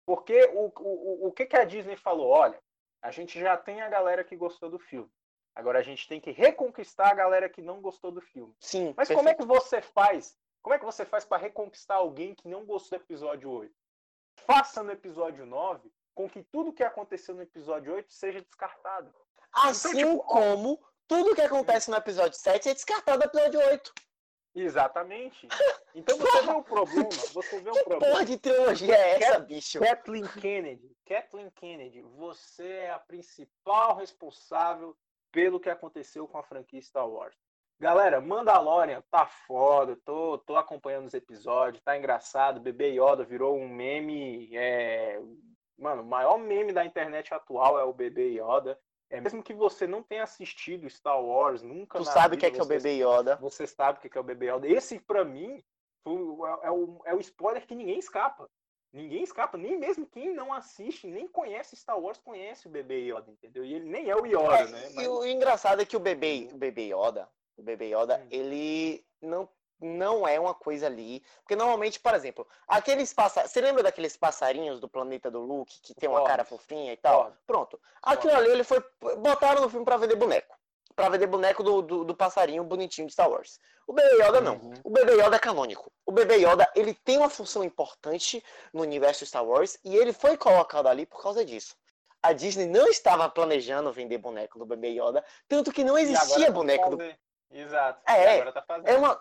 Porque o, o, o que, que a Disney falou? Olha, a gente já tem a galera que gostou do filme. Agora a gente tem que reconquistar a galera que não gostou do filme. Sim. Mas perfeito. como é que você faz? Como é que você faz para reconquistar alguém que não gostou do episódio 8? Faça no episódio 9 com que tudo que aconteceu no episódio 8 seja descartado. Assim então, tipo, como tudo que acontece no episódio 7 é descartado no episódio 8. Exatamente. Então você vê um problema, você vê um que problema. porra de trilogia é essa, bicho? Kathleen Kennedy, Kathleen Kennedy, você é a principal responsável pelo que aconteceu com a franquia Star Wars. Galera, Mandalorian tá foda, tô, tô acompanhando os episódios, tá engraçado. Bebê Yoda virou um meme. É... Mano, o maior meme da internet atual é o Bebê Yoda. É, mesmo que você não tenha assistido Star Wars, nunca. Tu sabe o que é que é o Bebê Yoda. Você sabe o que é, que é o Bebê Yoda. Esse, para mim, é, é, o, é o spoiler que ninguém escapa. Ninguém escapa, nem mesmo quem não assiste, nem conhece Star Wars, conhece o Bebê Yoda, entendeu? E ele nem é o Yoda, é, né? Mas... E o engraçado é que o Bebê, o Bebê Yoda, o Bebê Yoda, hum. ele não não é uma coisa ali. Porque normalmente, por exemplo, aqueles passarinhos. Você lembra daqueles passarinhos do planeta do Luke que tem uma cara fofinha e tal? Pronto. Aquilo ali ele foi. Botaram no filme para vender boneco. para vender boneco do, do, do, passarinho bonitinho de Star Wars. O Bebê Yoda não. Uhum. O Bebê Yoda é canônico. O Bebê Yoda, ele tem uma função importante no universo Star Wars e ele foi colocado ali por causa disso. A Disney não estava planejando vender boneco do Bebê Yoda, tanto que não existia tá boneco do... Exato. É, tá é uma...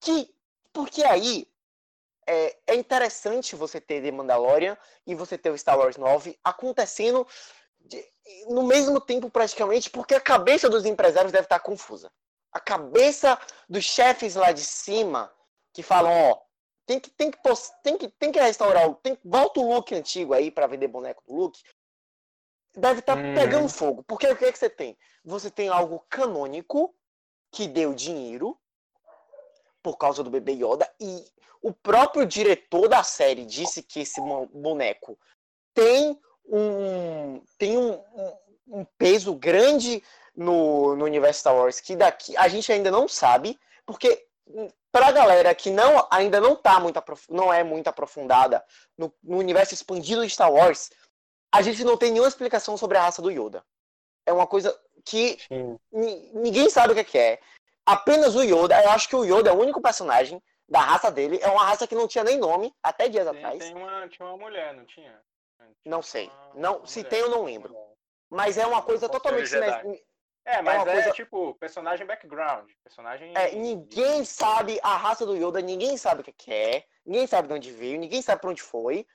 Que... Porque aí é, é interessante você ter The Mandalorian e você ter o Star Wars 9 acontecendo de, no mesmo tempo praticamente, porque a cabeça dos empresários deve estar confusa. A cabeça dos chefes lá de cima que falam, ó, tem que tem que tem que tem que restaurar, tem volta o look antigo aí para vender boneco do look. Deve estar hum. pegando fogo, porque o que é que você tem? Você tem algo canônico que deu dinheiro por causa do bebê Yoda e o próprio diretor da série disse que esse boneco tem um, tem um, um, um peso grande no, no universo Star Wars que daqui a gente ainda não sabe, porque pra galera que não, ainda não tá muito não é muito aprofundada no, no, universo expandido de Star Wars, a gente não tem nenhuma explicação sobre a raça do Yoda. É uma coisa que ninguém sabe o que é. Apenas o Yoda, eu acho que o Yoda é o único personagem da raça dele. É uma raça que não tinha nem nome até dias tem, atrás. Tem uma, tinha uma mulher, não tinha? Não sei. Não, se tem, eu não lembro. Mas é uma coisa totalmente. É, mas é, é coisa... tipo, personagem background. Personagem. É, ninguém sabe a raça do Yoda, ninguém sabe o que é, ninguém sabe de onde veio, ninguém sabe pra onde foi.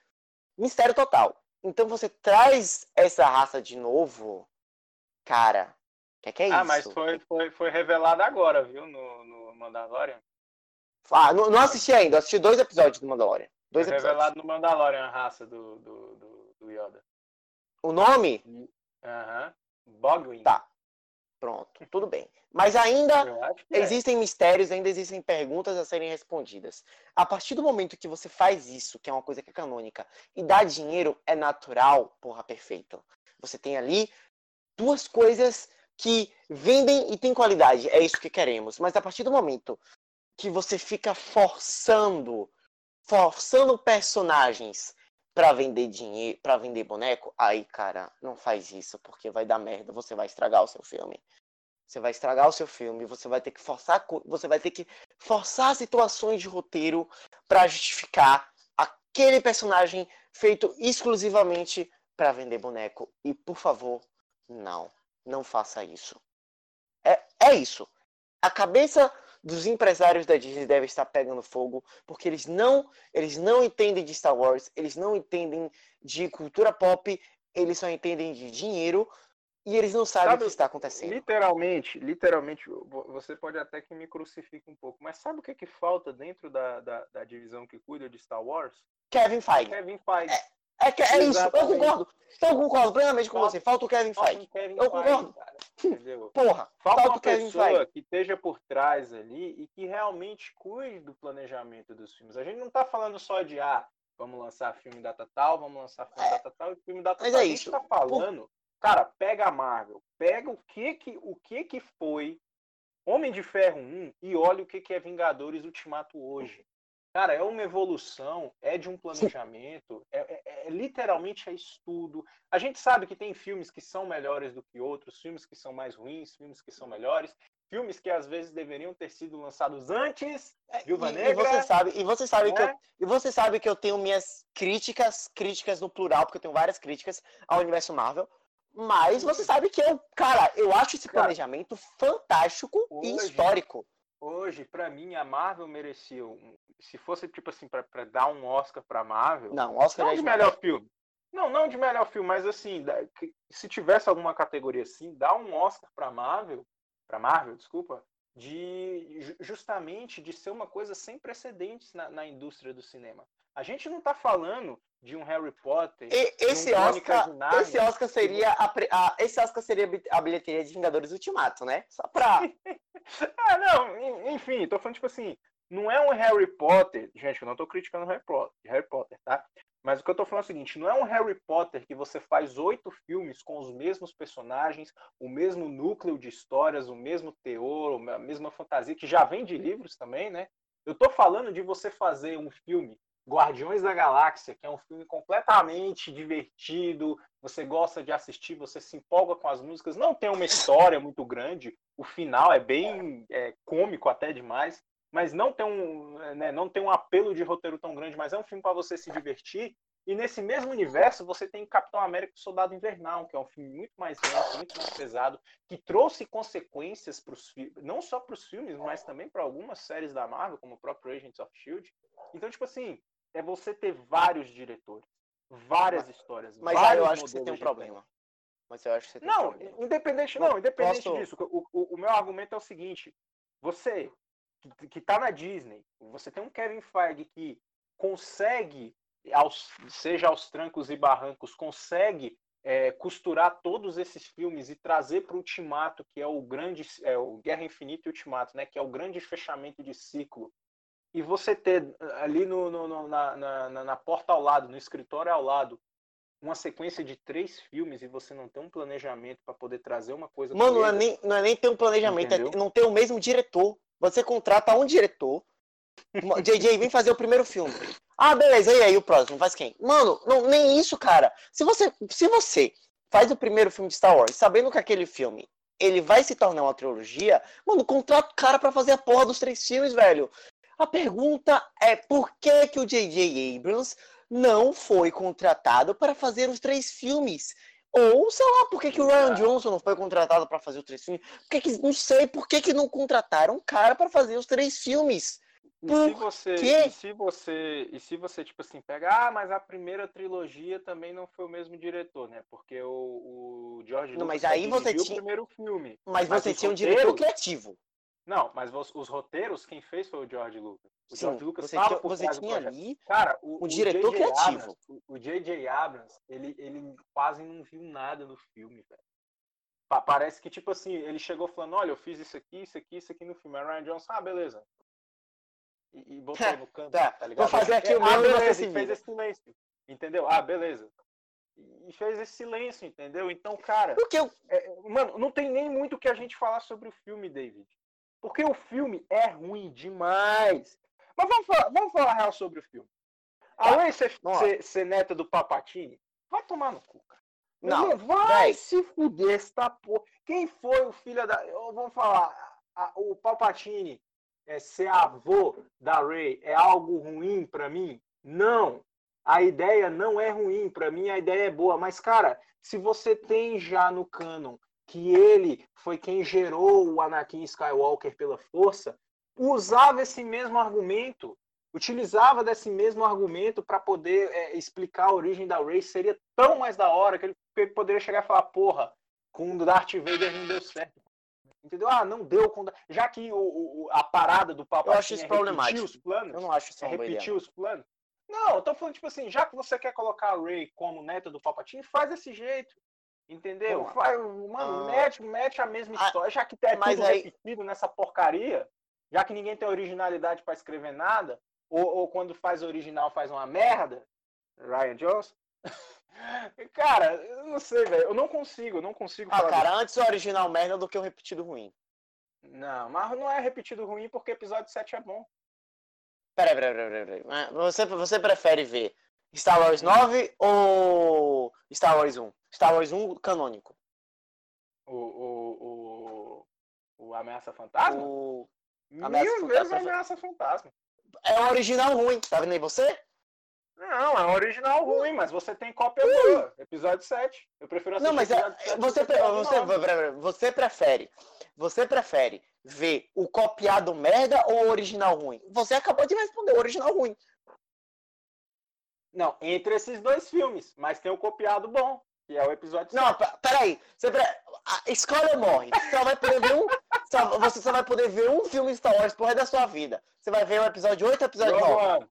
Mistério total. Então você traz essa raça de novo, cara. Que que é ah, isso? mas foi, foi, foi revelado agora, viu, no, no Mandalorian. Ah, não, não assisti ainda, assisti dois episódios do Mandalorian. Dois foi revelado no Mandalorian a raça do, do, do do Yoda. O nome? Aham. Uhum. Bogwin. Tá. Pronto, tudo bem. Mas ainda é. existem é. mistérios, ainda existem perguntas a serem respondidas. A partir do momento que você faz isso, que é uma coisa que é canônica, e dá dinheiro, é natural, porra, perfeito. Você tem ali duas coisas que vendem e têm qualidade. É isso que queremos. Mas a partir do momento que você fica forçando, forçando personagens para vender dinheiro, para vender boneco, aí, cara, não faz isso, porque vai dar merda, você vai estragar o seu filme. Você vai estragar o seu filme, você vai ter que forçar, você vai ter que forçar situações de roteiro para justificar aquele personagem feito exclusivamente para vender boneco. E por favor, não, não faça isso. É, é isso. A cabeça dos empresários da Disney deve estar pegando fogo, porque eles não, eles não entendem de Star Wars, eles não entendem de cultura pop, eles só entendem de dinheiro e eles não sabem sabe, o que está acontecendo. Literalmente, literalmente, você pode até que me crucifique um pouco, mas sabe o que, que falta dentro da, da, da divisão que cuida de Star Wars? Kevin Feige. Kevin Feige. É, é, que, é isso, eu concordo. Eu concordo plenamente com falta, você. Falta o Kevin Feige. Kevin eu concordo. Entendeu? Porra, falta, falta uma pessoa que esteja por trás ali e que realmente cuide do planejamento dos filmes. A gente não está falando só de ah, vamos lançar filme data tal, vamos lançar filme é. data tal e filme data Mas tal. É a gente está falando, por... cara, pega a Marvel, pega o que que o que que foi Homem de Ferro 1 e olha o que que é Vingadores Ultimato hoje. Cara, é uma evolução, é de um planejamento, é, é, é, literalmente é estudo. A gente sabe que tem filmes que são melhores do que outros, filmes que são mais ruins, filmes que são melhores, filmes que às vezes deveriam ter sido lançados antes. É, Viúva e, Negra. E você sabe, e você sabe que eu, né? e você sabe que eu tenho minhas críticas, críticas no plural, porque eu tenho várias críticas ao universo Marvel. Mas você sabe que eu, cara, eu acho esse planejamento cara, fantástico e histórico hoje, para mim, a Marvel merecia. se fosse, tipo assim, para dar um Oscar pra Marvel. Não, Oscar não é de melhor filme. Não, não de melhor filme, mas assim, se tivesse alguma categoria assim, dá um Oscar pra Marvel. Pra Marvel, desculpa. De justamente de ser uma coisa sem precedentes na, na indústria do cinema. A gente não está falando de um Harry Potter. E, esse, um Oscar, esse Oscar seria a, a, esse Oscar seria a bilheteria de Vingadores Ultimato, né? Só pra. ah, não, enfim, tô falando tipo assim, não é um Harry Potter, gente, eu não tô criticando Harry Potter, Harry Potter, tá? Mas o que eu tô falando é o seguinte, não é um Harry Potter que você faz oito filmes com os mesmos personagens, o mesmo núcleo de histórias, o mesmo teor, a mesma fantasia, que já vem de livros também, né? Eu tô falando de você fazer um filme Guardiões da Galáxia, que é um filme completamente divertido, você gosta de assistir, você se empolga com as músicas, não tem uma história muito grande, o final é bem é, cômico até demais, mas não tem um, né, não tem um apelo de roteiro tão grande, mas é um filme para você se divertir. E nesse mesmo universo você tem Capitão América e Soldado Invernal, que é um filme muito mais lento, muito mais pesado, que trouxe consequências para os não só para os filmes, mas também para algumas séries da Marvel, como o próprio Agents of Shield. Então, tipo assim, é você ter vários diretores, várias histórias. Mas aí eu acho que você tem um problema. Mas eu acho que você tem não, um problema. independente, não, independente Posso... disso, o, o, o, meu argumento é o seguinte: você que, que tá na Disney, você tem um Kevin Feige que consegue aos, seja aos trancos e barrancos, consegue é, costurar todos esses filmes e trazer para o Ultimato, que é o grande, é, o Guerra Infinita e Ultimato, né, que é o grande fechamento de ciclo, e você ter ali no, no, no na, na, na, porta ao lado, no escritório ao lado, uma sequência de três filmes e você não tem um planejamento para poder trazer uma coisa. Mano, não é, nem, não é nem ter um planejamento, é não ter o mesmo diretor. Você contrata um diretor, JJ, vem fazer o primeiro filme. Ah, beleza, e aí o próximo? Faz quem? Mano, não, nem isso, cara. Se você, se você faz o primeiro filme de Star Wars sabendo que aquele filme ele vai se tornar uma trilogia, mano, contrata o cara para fazer a porra dos três filmes, velho. A pergunta é por que que o J.J. Abrams não foi contratado para fazer os três filmes? Ou, sei lá, por que, que o Ryan Johnson não foi contratado para fazer os três filmes? Por que que, não sei por que, que não contrataram um cara para fazer os três filmes. E se você, e se você, e se você tipo assim pega, ah, mas a primeira trilogia também não foi o mesmo diretor, né? Porque o, o George não, Lucas mas aí você tinha o primeiro filme. Mas, mas você tinha um diretor criativo. Não, mas os, os, roteiros quem fez foi o George Lucas. O Sim, George Lucas você, tinha, você tinha ali cara, o, um diretor criativo. Abrams, o J.J. Abrams, ele, ele quase não viu nada no filme, velho. Parece que, tipo assim, ele chegou falando, olha, eu fiz isso aqui, isso aqui, isso aqui no filme. A Ryan Johnson, ah, beleza e, e botou no canto, tá, tá ligado? Vou fazer aqui é, o meu ah, beleza, e fez esse silêncio, entendeu? Ah, beleza. E fez esse silêncio, entendeu? Então, cara, Porque eu... É, mano, não tem nem muito o que a gente falar sobre o filme, David. Porque o filme é ruim demais. Mas vamos falar, vamos falar real sobre o filme. Além de ser, ser, neta do Papatini, vai tomar no cu, cara. Não, vai se fuder esta porra. Quem foi o filho da. Vamos falar, a, o Palpatine é, ser avô da Ray é algo ruim para mim? Não. A ideia não é ruim, para mim a ideia é boa, mas cara, se você tem já no canon que ele foi quem gerou o Anakin Skywalker pela força, usava esse mesmo argumento, utilizava desse mesmo argumento para poder é, explicar a origem da Rey, seria tão mais da hora que ele poderia chegar e falar, porra, com o Darth Vader não deu certo. Entendeu? Ah, não deu. Com... Já que o, o, a parada do papo eu acho isso é problemático. os planos. Eu não acho isso é repetir os planos. Não, eu tô falando, tipo assim, já que você quer colocar a Ray como neta do Palpatine, faz desse jeito. Entendeu? Faz, mano, ah. mete, mete a mesma ah, história. Já que é tudo aí... repetido nessa porcaria, já que ninguém tem originalidade para escrever nada, ou, ou, quando faz original faz uma merda, Ryan Jones. Cara, eu não sei, velho. Eu não consigo, eu não consigo ah, cara, disso. antes o original merda do que o repetido ruim. Não, mas não é repetido ruim porque episódio 7 é bom. Peraí, peraí, peraí, peraí. Você, você prefere ver Star Wars 9 ou Star Wars 1? Star Wars 1 canônico. O, o, o, o Ameaça Fantasma? O... Ameaça Mil vezes Ameaça Fantasma. É o original ruim, tá vendo aí você? Não, é um original ruim, mas você tem cópia boa. Episódio 7. Eu prefiro assistir Não, mas é, você, você, você prefere. Você prefere ver o copiado merda ou o original ruim? Você acabou de responder o original ruim. Não, entre esses dois filmes, mas tem o copiado bom, que é o episódio 7. Não, peraí. Você pre... Escolhe ou morre. Você só vai poder ver um. Só, você só vai poder ver um filme Star Wars por resto da sua vida. Você vai ver o episódio 8 e o episódio Rogue 9. One.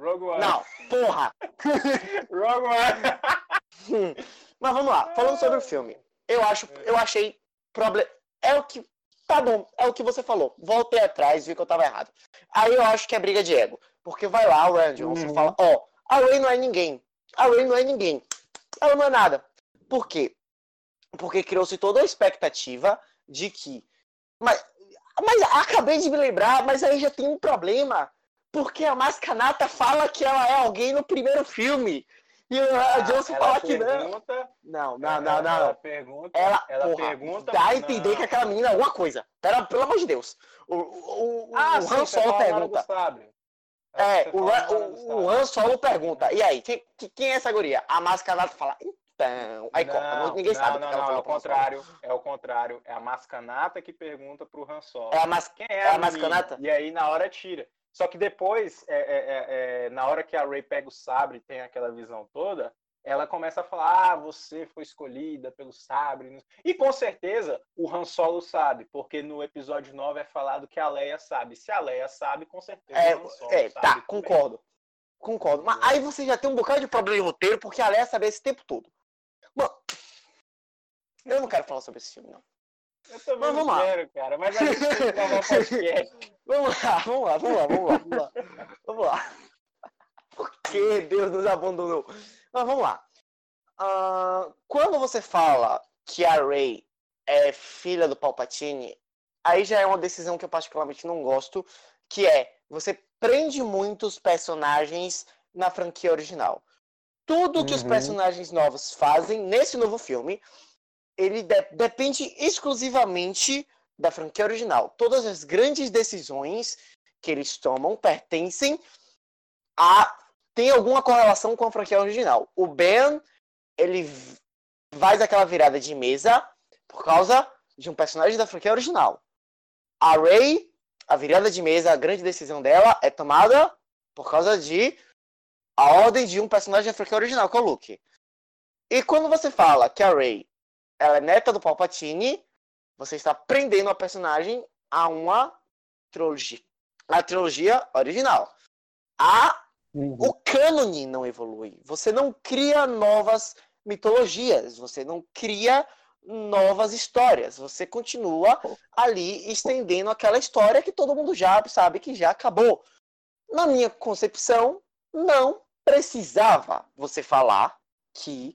Rogue One. Não, porra! Rogue One. Mas vamos lá, falando sobre o filme. Eu acho, eu achei problema. É o que. Tá bom, é o que você falou. Voltei atrás, vi que eu tava errado. Aí eu acho que é briga de ego. Porque vai lá, o Randy uhum. você fala, ó, oh, a Ray não é ninguém. A Ray não é ninguém. Ela não é nada. Por quê? Porque criou-se toda a expectativa de que. Mas, mas acabei de me lembrar, mas aí já tem um problema porque a Mascanata fala que ela é alguém no primeiro filme. E a ah, Johnson fala que não. Não, não, não, não. Ela pergunta. Ela, ela porra, pergunta. Dá a entender não. que aquela menina é alguma coisa. Pera, pelo amor de Deus. O, o, ah, o Han Solo pergunta. É, o, o, o Han Solo pergunta. E aí, quem, quem é essa guria? A Mascanata fala. Então. Aí não, ninguém não, sabe. Não, não, não, é o contrário. É o contrário. É a Mascanata que pergunta pro Han Solo. É a, mas... quem é, é a, a Mascanata? E aí, na hora, tira. Só que depois, é, é, é, é, na hora que a Ray pega o sabre e tem aquela visão toda, ela começa a falar: ah, você foi escolhida pelo sabre. E com certeza o Han Solo sabe, porque no episódio 9 é falado que a Leia sabe. Se a Leia sabe, com certeza é, o Han Solo é, sabe. Tá, também. concordo. Concordo. Mas aí você já tem um bocado de problema de roteiro, porque a Leia sabe esse tempo todo. Bom, eu não quero falar sobre esse filme, não. Eu também mas, vamos quero, lá. cara, mas a gente tem vamos lá, vamos lá, vamos lá, vamos lá. Vamos lá. Por que Deus nos abandonou? Mas vamos lá. Uh, quando você fala que a Rey é filha do Palpatine, aí já é uma decisão que eu particularmente não gosto, que é você prende muitos personagens na franquia original. Tudo que uhum. os personagens novos fazem nesse novo filme ele de depende exclusivamente da franquia original. Todas as grandes decisões que eles tomam pertencem a tem alguma correlação com a franquia original. O Ben ele faz aquela virada de mesa por causa de um personagem da franquia original. A Rey, a virada de mesa, a grande decisão dela é tomada por causa de a ordem de um personagem da franquia original, que é o Luke. E quando você fala que a Rey ela é neta do Palpatine, você está prendendo a personagem a uma trilogia. A trilogia original. A, uhum. O cânone não evolui. Você não cria novas mitologias. Você não cria novas histórias. Você continua ali estendendo aquela história que todo mundo já sabe que já acabou. Na minha concepção, não precisava você falar que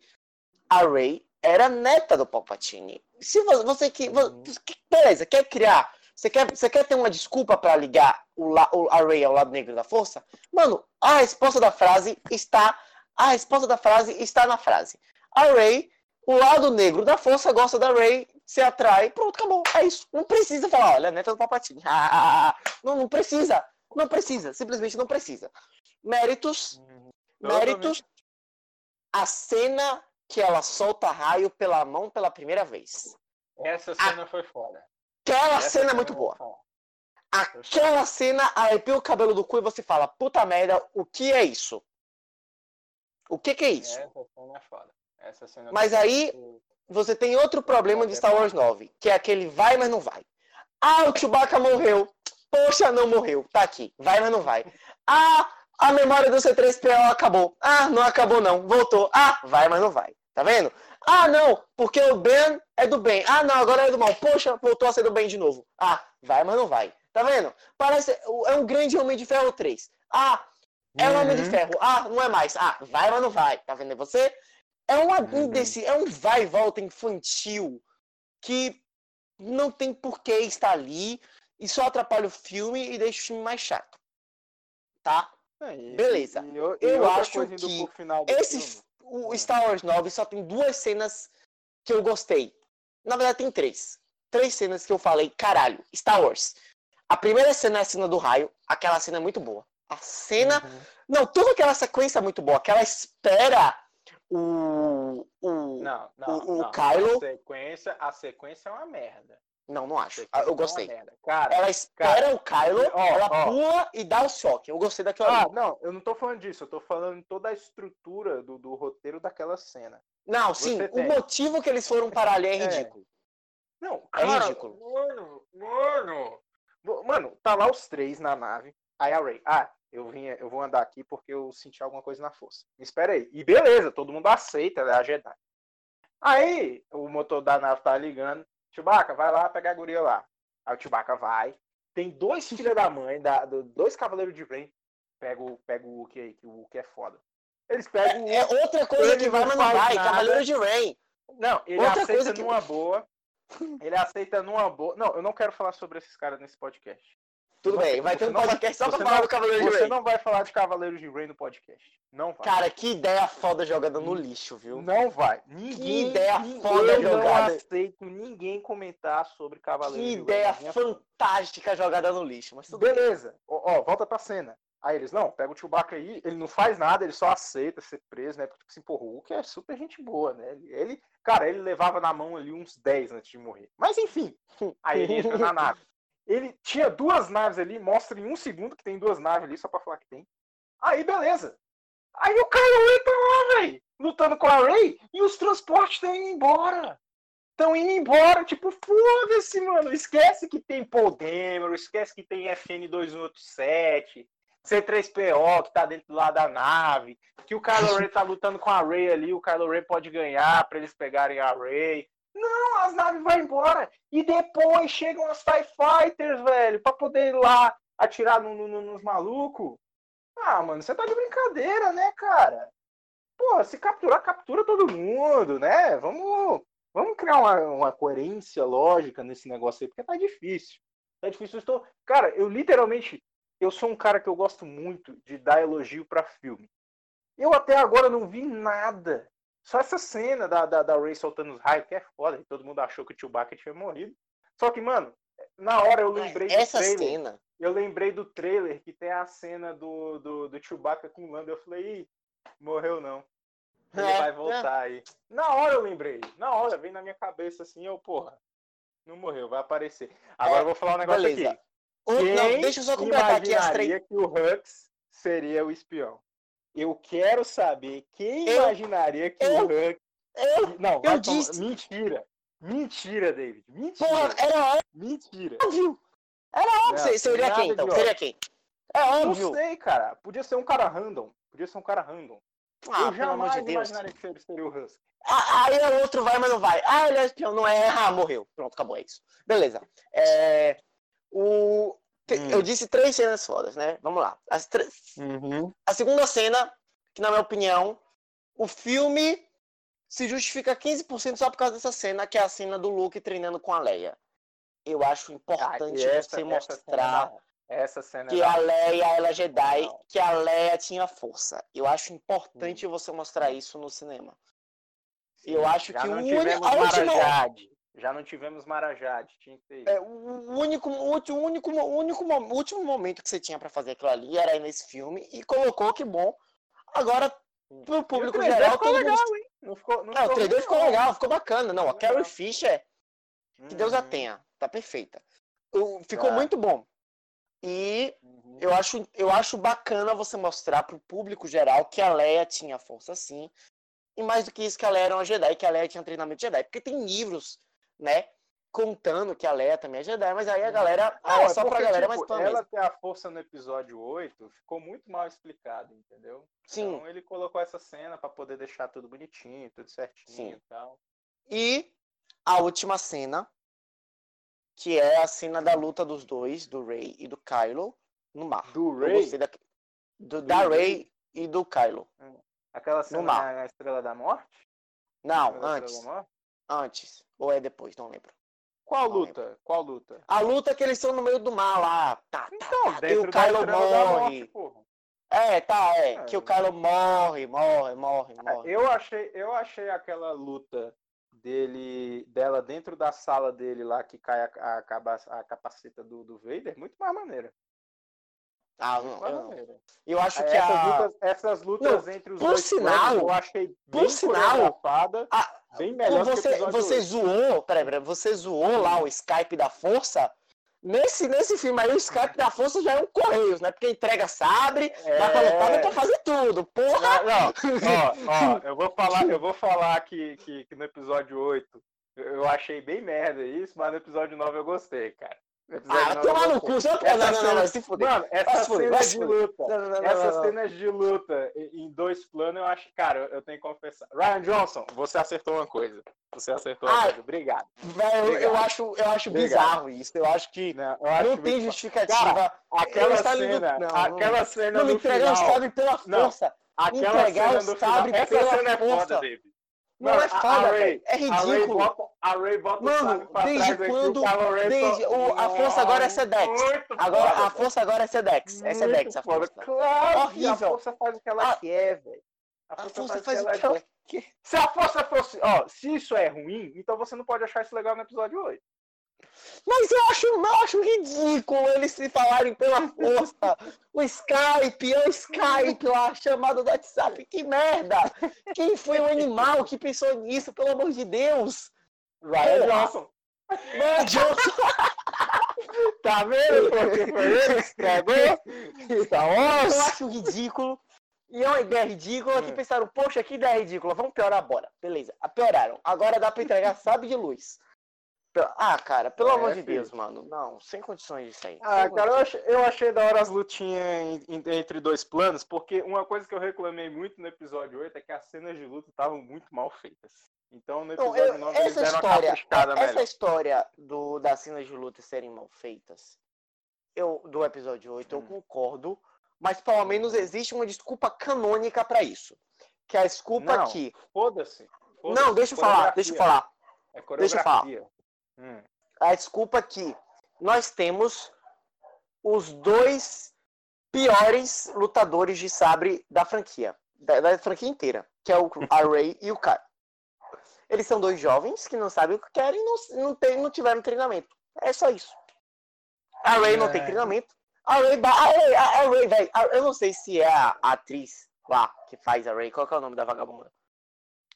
a Rey era neta do Palpatine. Se você que uhum. beleza, quer criar, você quer, você quer ter uma desculpa para ligar o, o a Rey ao lado negro da força? Mano, a resposta da frase está a resposta da frase está na frase. A Rey, o lado negro da força gosta da Rey, se atrai, pronto, acabou. É isso. Não precisa falar, olha, neta do Palpatine. não, não precisa. Não precisa, simplesmente não precisa. Méritos, uhum. méritos. A cena que ela solta raio pela mão pela primeira vez. Essa cena a... foi foda. Aquela Essa cena é muito boa. Aquela cena arrepia o cabelo do cu e você fala, puta merda, o que é isso? O que, que é isso? Essa cena é foda. Essa cena mas aí você tem outro problema de Star Wars 9, que é aquele vai, mas não vai. Ah, o Chewbacca morreu. Poxa, não morreu. Tá aqui. Vai, mas não vai. Ah, a memória do C3PO acabou. Ah, não acabou não. Voltou. Ah, vai, mas não vai. Tá vendo? Ah, não, porque o Ben é do bem. Ah, não, agora é do mal. Poxa, voltou a ser do bem de novo. Ah, vai, mas não vai. Tá vendo? Parece. É um grande Homem de Ferro 3. Ah, é um Homem de uhum. Ferro. Ah, não é mais. Ah, vai, mas não vai. Tá vendo você? É uma uhum. desse, é um vai e volta infantil que não tem porquê estar ali e só atrapalha o filme e deixa o filme mais chato. Tá? É, Beleza. E, e, eu, eu acho que esse filme. O Star Wars 9 só tem duas cenas que eu gostei. Na verdade, tem três. Três cenas que eu falei, caralho, Star Wars. A primeira cena é a cena do raio. Aquela cena é muito boa. A cena. Uhum. Não, toda aquela sequência é muito boa. Aquela espera o. o não, não, o, não. Kylo. A sequência, a sequência é uma merda. Não, não acho. Ah, eu gostei. Cara, ela espera cara, o Kylo, ó, ela ó. pula e dá o choque. Eu gostei daquela. Ah, não, eu não tô falando disso. Eu tô falando toda a estrutura do, do roteiro daquela cena. Não, Você sim. Tem. O motivo que eles foram para ali é, é. ridículo. É. Não, cara, é ridículo. Mano, mano. Mano, tá lá os três na nave. Aí a Ray, ah, eu vim, eu vou andar aqui porque eu senti alguma coisa na força. Me espera aí. E beleza, todo mundo aceita, ela é a Jedi. Aí o motor da nave tá ligando. Chewbacca, vai lá pegar a guria lá. Aí o Chewbacca vai. Tem dois filhos da mãe, da, dois cavaleiros de Rain. Pega, pega o Hulk aí, que o Hulk é foda. Eles pegam. É, é outra coisa que vai, mas não vai. Cavaleiro de Rain. Não, ele outra aceita coisa que... numa boa. Ele aceita numa boa. Não, eu não quero falar sobre esses caras nesse podcast. Tudo bem, vai ter um podcast só pra falar do Cavaleiro de Rei. Você não vai falar de Cavaleiros de Rei no podcast. Não vai. Cara, que ideia foda jogada no lixo, viu? Não vai. Ninguém, que ideia foda jogada. Eu não aceito ninguém comentar sobre Cavaleiros que de Rei. Que ideia fantástica jogada no lixo. Mas Beleza. Ó, ó, volta pra cena. Aí eles, não, pega o Chewbacca aí, ele não faz nada, ele só aceita ser preso, né? Porque, assim, porra, o Hulk é super gente boa, né? Ele, cara, ele levava na mão ali uns 10 antes de morrer. Mas enfim, aí ele entra na nave. Ele tinha duas naves ali, mostra em um segundo que tem duas naves ali, só pra falar que tem. Aí, beleza. Aí o Kylo tá lá, velho, lutando com a Rey, e os transportes estão indo embora. Estão indo embora, tipo, foda-se, mano. Esquece que tem Paul Dameron, esquece que tem FN2187, C3PO que tá dentro do lado da nave, que o Kylo Ren tá lutando com a Rey ali, o Kylo Ren pode ganhar para eles pegarem a Rey. Não, as naves vão embora. E depois chegam as TIE Fighters, velho, pra poder ir lá atirar no, no, nos malucos. Ah, mano, você tá de brincadeira, né, cara? Pô, se capturar, captura todo mundo, né? Vamos, vamos criar uma, uma coerência lógica nesse negócio aí, porque tá difícil. Tá difícil. Eu estou... Cara, eu literalmente. Eu sou um cara que eu gosto muito de dar elogio para filme. Eu até agora não vi nada só essa cena da, da, da Ray soltando os raios, que é foda, todo mundo achou que o Chewbacca tinha morrido. Só que, mano, na hora eu lembrei essa do trailer. Cena... Eu lembrei do trailer que tem a cena do, do, do Chewbacca com o Lando. Eu falei, Ih, morreu não. Ele é, vai voltar é. aí. Na hora eu lembrei. Na hora, vem na minha cabeça assim, eu, porra, não morreu, vai aparecer. Agora é, eu vou falar um negócio beleza. aqui. O, não, deixa eu só completar aqui as três. que o Hux seria o espião? Eu quero saber quem eu, imaginaria que eu, o Hulk. Eu, não, eu disse. Mentira. Mentira, David. Mentira. Porra, era óbvio. Mentira. Óbvio. Era óbvio. Não, seria quem, então? Seria quem? É óbvio. Não sei, cara. Podia ser um cara random. Podia ser um cara random. Ah, eu jamais de imaginaria que seria o Husky. Ah, aí o outro vai, mas não vai. Ah, ele é espião, não é. Ah, morreu. Pronto, acabou, é isso. Beleza. É, o, Hum. Eu disse três cenas fodas, né? Vamos lá. As uhum. A segunda cena, que na minha opinião, o filme se justifica 15% só por causa dessa cena, que é a cena do Luke treinando com a Leia. Eu acho importante ah, essa, você mostrar essa cena que a Leia ela é Jedi, não. que a Leia tinha força. Eu acho importante hum. você mostrar isso no cinema. Sim, eu acho que o único, a última, já não tivemos tinha que ter é, o único, o único, o único, o último momento que você tinha para fazer aquilo ali era nesse filme e colocou que bom. Agora, pro público geral, ficou legal, mundo... hein? Não ficou, não, não ficou o 3D ficou legal, ficou bacana. Não, a Carrie Fisher, que Deus a uhum. tenha, tá perfeita. Ficou tá. muito bom. E uhum. eu, acho, eu acho bacana você mostrar pro público geral que a Leia tinha força sim. E mais do que isso, que a Leia era uma Jedi, que a Leia tinha treinamento Jedi. Porque tem livros né? Contando que a Leia também é Jedi, mas aí a galera. Ah, é só porque, pra galera, tipo, mas Ela ter a força no episódio 8 ficou muito mal explicado, entendeu? Sim. Então ele colocou essa cena para poder deixar tudo bonitinho, tudo certinho Sim. e tal. E a última cena, que é a cena da luta dos dois, do Rey e do Kylo, no mar. Do Rey? Da, do, da Rey e do Kylo. Hum. Aquela cena na, na Estrela da Morte? Não, antes. Antes. Ou é depois, não lembro. Qual não luta? Lembro. Qual luta? A luta que eles estão no meio do mar lá. Tá, tá, então, tá, e o Kylo morre. Morte, é, tá, é, é, Que o Kylo morre, morre, morre, é, morre. Eu achei, eu achei aquela luta dele, dela dentro da sala dele lá que cai a, a, a capaceta do, do Vader muito mais maneira. Ah, não, eu, eu acho é, que essas a... lutas, essas lutas não, entre os dois sinal, eu achei bem por sinal, a, bem melhor você, você zoou, peraí, peraí, você zoou lá o Skype da Força. Nesse, nesse filme aí, o Skype da Força já é um Correios, né? Porque entrega sabre, é... dá pra lutar, pra fazer tudo. Porra! Não, ó, ó, eu vou falar, eu vou falar que, que, que no episódio 8 eu achei bem merda isso, mas no episódio 9 eu gostei, cara. Ah, tomar no cu, só essa não, não, não, se fuder. Mano, essas cenas de luta, não, não, essas cenas de luta em dois planos, eu acho, cara, eu tenho que confessar. Ryan Johnson, você acertou uma coisa. Você acertou uma ah, coisa. Obrigado. Velho, eu, eu acho, eu acho bizarro isso. Eu acho que não, eu acho não tem justificativa. Cara, aquela cena, não, aquela cena não me entregar o sabre pela força. Aquela entregar cena do final. Essa cena é foda, David. Não é velho. É ridículo. A Ray bota, Mano, desde quando. Desde, o, a força agora é Sedex. Agora, a força agora é Sedex. É Sedex a força. Claro, horrível. A força faz o que ela quer, velho. A força, a força faz, faz, o que ela, quer. Se a força fosse. Ó, se isso é ruim, então você não pode achar isso legal no episódio 8. Mas eu acho, eu acho ridículo eles se falarem pela força. O Skype, é o Skype lá, chamado do WhatsApp. Que merda! Quem foi o animal que pensou nisso, pelo amor de Deus? Ryan Johnson. Ryan Johnson. tá vendo? Porque foi ele que. Tá Eu acho ridículo. E é uma ideia ridícula que hum. pensaram, poxa, que ideia ridícula, vamos piorar, bora. Beleza, pioraram. Agora dá pra entregar sabe de luz. Ah, cara, pelo é, amor de filho. Deus, mano. Não, sem condições disso aí. Ah, cara, eu achei, eu achei, da hora as lutinhas entre dois planos, porque uma coisa que eu reclamei muito no episódio 8 é que as cenas de luta estavam muito mal feitas. Então, no episódio então, eu, 9, eles deram história, uma Essa melhor. história do, das cenas de luta serem mal feitas, eu, do episódio 8, hum. eu concordo, mas pelo menos existe uma desculpa canônica para isso. Que é a desculpa não, que. Foda-se. Foda não, deixa eu falar, deixa eu falar. É deixa eu falar. Hum. A desculpa que nós temos os dois piores lutadores de sabre da franquia, da, da franquia inteira, que é o a Ray e o Kai. Eles são dois jovens que não sabem o que querem e não, não, tem, não tiveram treinamento. É só isso. A Ray é. não tem é. treinamento. A Ray, a Ray, a Ray velho, eu não sei se é a atriz lá que faz a Ray. Qual é o nome da vagabunda?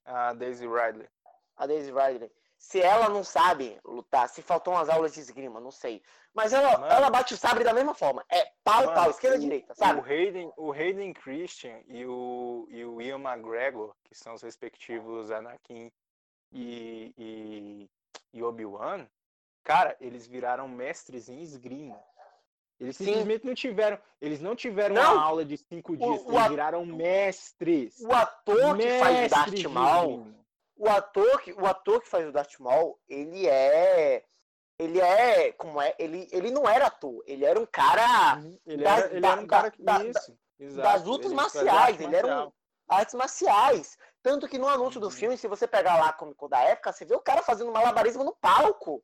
A Daisy Ridley. A Daisy Ridley. Se ela não sabe lutar, se faltou umas aulas de esgrima, não sei. Mas ela, Mano, ela bate o sabre da mesma forma. É pau, Mano, pau, esquerda, o, direita, sabe? O Hayden, o Hayden Christian e o, e o Ian McGregor, que são os respectivos Anakin e, e, e Obi-Wan, cara, eles viraram mestres em esgrima. Eles Sim. simplesmente não tiveram, eles não tiveram não. uma aula de cinco dias, o eles viraram mestres. O ator mestres que faz Darth Maul, o ator, que, o ator que faz o Darth Maul, ele é ele é como é ele, ele não era ator ele era um cara uhum. ele, das, era, ele da, era um cara que da, isso, das lutas marciais ele era um artes marciais. Tanto que no anúncio uhum. do filme se você pegar lá como da época você vê o cara fazendo malabarismo no palco.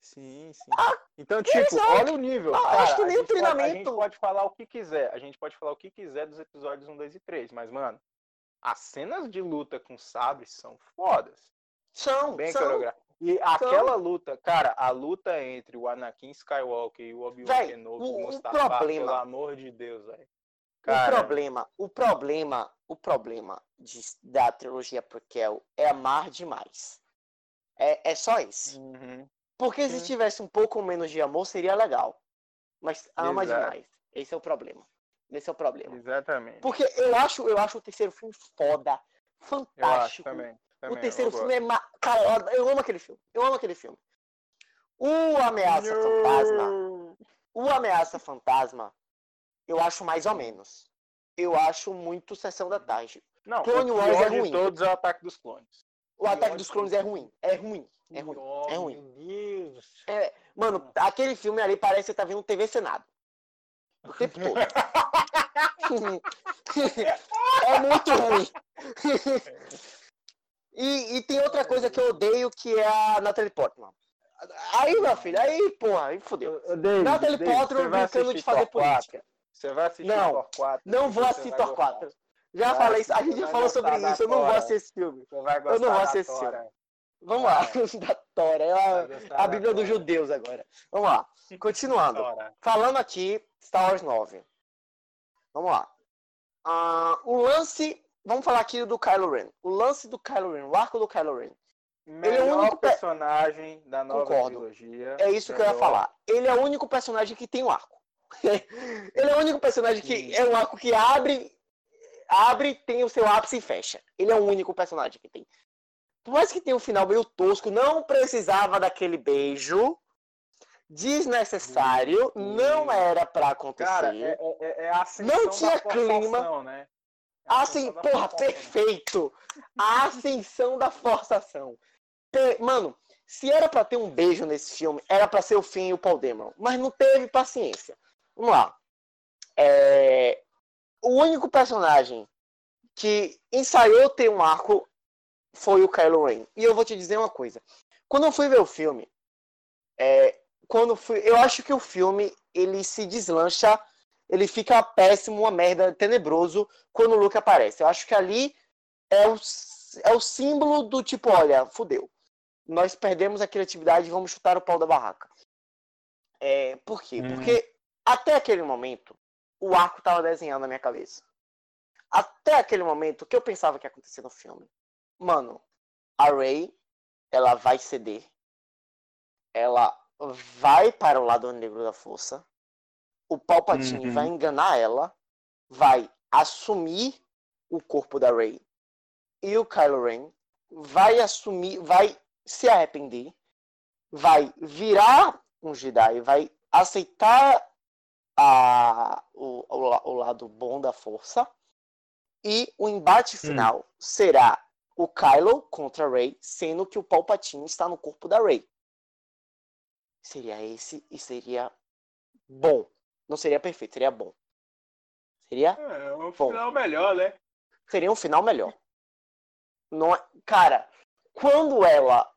Sim sim. Ah, então tipo olha o nível. Ah, cara, acho que nem o treinamento pode, a gente pode falar o que quiser a gente pode falar o que quiser dos episódios 1, 2 e 3 mas mano as cenas de luta com sabres são fodas. São, bem são. coreografadas. E são. aquela luta, cara, a luta entre o Anakin Skywalker e o Obi-Wan Kenobi o, Mustafa, problema, pelo amor de Deus, velho. O problema, o problema, o problema de, da trilogia prequel é amar demais. É, é só isso. Uhum. Porque Sim. se tivesse um pouco menos de amor, seria legal. Mas ama Exato. demais. Esse é o problema. Esse é o problema. Exatamente. Porque eu acho, eu acho o terceiro filme foda, fantástico. Também, também, o terceiro filme é. Ma... Cara, eu amo aquele filme. Eu amo aquele filme. O Ameaça Não. Fantasma. O Ameaça Fantasma, eu acho mais ou menos. Eu acho muito Sessão da Tarde. Não, Clone Wars é ruim. de todos é o Ataque dos Clones. O Ataque dos Clones é ruim. É ruim. É ruim. É ruim. Meu Deus. É, mano, aquele filme ali parece que você tá vendo TV Senado. O tempo todo. é muito ruim. e, e, tem outra coisa que eu odeio que é a Natalie Portman. Aí, meu filho, aí, porra, aí fodeu. Natalie Portman brincando de fazer política. Você vai assistir não, Thor 4? Não vou assistir Thor 4. Já vai falei isso, a gente já falou sobre isso, eu não vou assistir esse filme. eu não vou assistir esse filme. Vamos lá, da Tora, é a, a Bíblia dos judeus agora. Vamos lá, continuando. Falando aqui, Star Wars 9. Vamos lá. Uh, o lance, vamos falar aqui do Kylo Ren. O lance do Kylo Ren, o arco do Kylo Ren. Melhor ele é o único personagem da nova Concordo. trilogia. É isso que eu ia falar. Ele é o único personagem que tem um arco. ele é o único personagem que é um arco que abre, abre, tem o seu ápice e fecha. Ele é o único personagem que tem. Por mais que tenha um final meio tosco, não precisava daquele beijo desnecessário, não era para acontecer. Cara, é, é, é a não tinha clima. Né? É assim, porra, perfeito. A ascensão da forçação. Mano, se era para ter um beijo nesse filme, era para ser o fim e o Paul Dameron. Mas não teve paciência. Vamos lá. É... O único personagem que ensaiou ter um arco foi o Kylo Ren. E eu vou te dizer uma coisa. Quando eu fui ver o filme, é, quando fui, eu acho que o filme ele se deslancha, ele fica péssimo, uma merda, tenebroso quando o Luke aparece. Eu acho que ali é o, é o símbolo do tipo, olha, fudeu. Nós perdemos a criatividade e vamos chutar o pau da barraca. É, por quê? Hum. Porque até aquele momento, o arco estava desenhado na minha cabeça. Até aquele momento, o que eu pensava que ia acontecer no filme? Mano, a Rey, ela vai ceder. Ela vai para o lado negro da força. O Palpatine uhum. vai enganar ela. Vai assumir o corpo da Rey. E o Kylo Ren vai assumir, vai se arrepender. Vai virar um Jedi, vai aceitar a, o, o, o lado bom da força. E o embate hum. final será o Kylo contra Rey, sendo que o Palpatine está no corpo da Rey. Seria esse e seria bom. Não seria perfeito, seria bom. Seria é, um bom. final melhor, né? Seria um final melhor. Não é... Cara, quando ela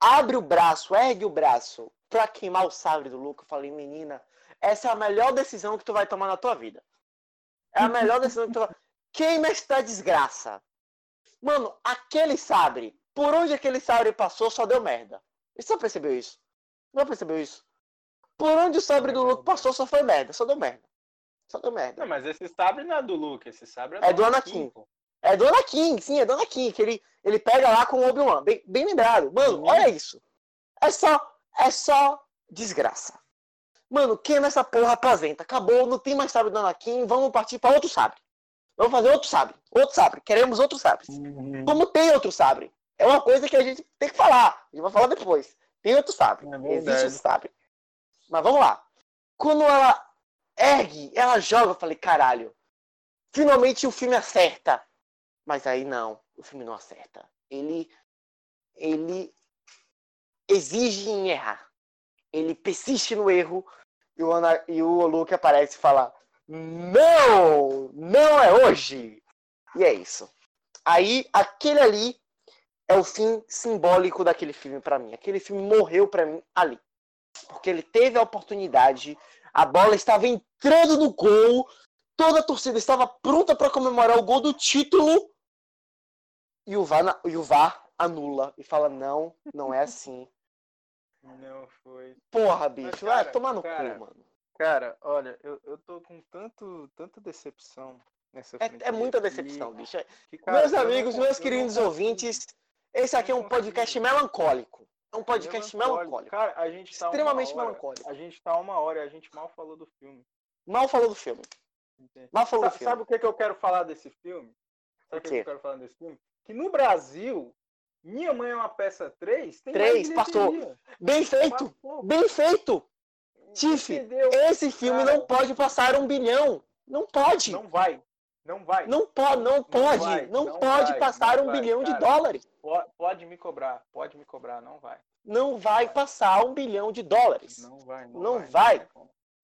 abre o braço, ergue o braço pra queimar o sabre do Luke, eu falei, menina, essa é a melhor decisão que tu vai tomar na tua vida. É a melhor decisão que tu vai. Queima esta desgraça. Mano, aquele sabre, por onde aquele sabre passou, só deu merda. Você já percebeu isso? Não percebeu isso? Por onde o sabre do Luke passou, só foi merda. Só deu merda. Só deu merda. Não, mas esse sabre não é do Luke, esse sabre é do, é do Anakin. Anakin é do Anakin, sim, é do Anakin, que ele, ele pega lá com o Obi-Wan. Bem, bem lembrado. Mano, olha isso. É só, é só desgraça. Mano, queima essa porra, aposenta. Acabou, não tem mais sabre do Anakin, vamos partir para outro sabre. Vamos fazer outro sabre. Outro sabre. Queremos outro sabre. Uhum. Como tem outro sabre? É uma coisa que a gente tem que falar. A gente vai falar depois. Tem outro sabre. É Existe outro sabre. Mas vamos lá. Quando ela ergue, ela joga, eu falei, caralho. Finalmente o filme acerta. Mas aí não, o filme não acerta. Ele ele exige em errar. Ele persiste no erro e o, Ana, e o Luke aparece e fala: Não! Não é hoje! E é isso. Aí, aquele ali é o fim simbólico daquele filme para mim. Aquele filme morreu para mim ali. Porque ele teve a oportunidade, a bola estava entrando no gol, toda a torcida estava pronta para comemorar o gol do título. E o, VAR, e o VAR anula e fala: Não, não é assim. Não foi. Porra, bicho, Mas, cara, vai tomar no cara, cu, mano. Cara, olha, eu, eu tô com tanto, tanta decepção nessa É, é muita decepção, que, bicho. Que, cara, meus amigos, não, meus queridos ouvintes, esse aqui é um podcast melancólico. É um podcast melancólico. Cara, a gente tá extremamente hora, melancólico. A gente tá uma hora e a gente mal falou do filme. Mal falou do filme. Entendi. Mal falou sabe, do filme. Sabe o que, que eu quero falar desse filme? Sabe o que, que eu quero falar desse filme? Que no Brasil minha Mãe é uma peça 3? Tem 3, passou. Bem feito! Passou. Bem feito! Tiff, esse filme Cara, não pode passar um bilhão. Não pode. Não vai. Não vai. Não, po não, não pode. Vai, não, não, pode vai, passar um vai, bilhão cara, de dólares. Pode, pode, me cobrar. Pode me cobrar. Não vai. Não vai, passar um bilhão de dólares. Não vai. Não, não vai.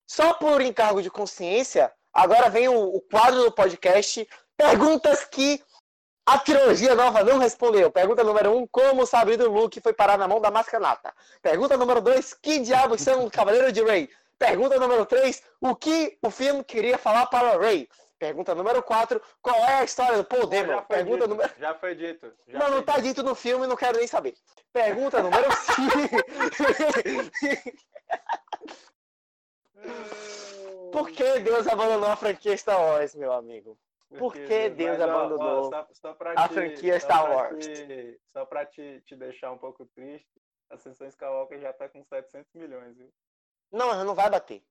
Só por encargo de consciência, agora vem o, o quadro do podcast Perguntas que a trilogia nova não respondeu. Pergunta número 1, um, como o sabre do Luke foi parar na mão da Mascanata? Pergunta número 2, que diabos são o Cavaleiro de Rey? Pergunta número 3, o que o filme queria falar para Rey? Pergunta número 4, qual é a história do Paul Dameron? Pergunta dito, número... Já foi dito. Já não, foi não tá dito no filme, não quero nem saber. Pergunta número 5. Por que Deus abandonou a franquia Star Wars, meu amigo? Por que Deus mas, abandonou ó, só, só a te, franquia Star Wars? Te, só pra te, te deixar um pouco triste, a Ascensão Skywalker já tá com 700 milhões, viu? Não, não vai bater.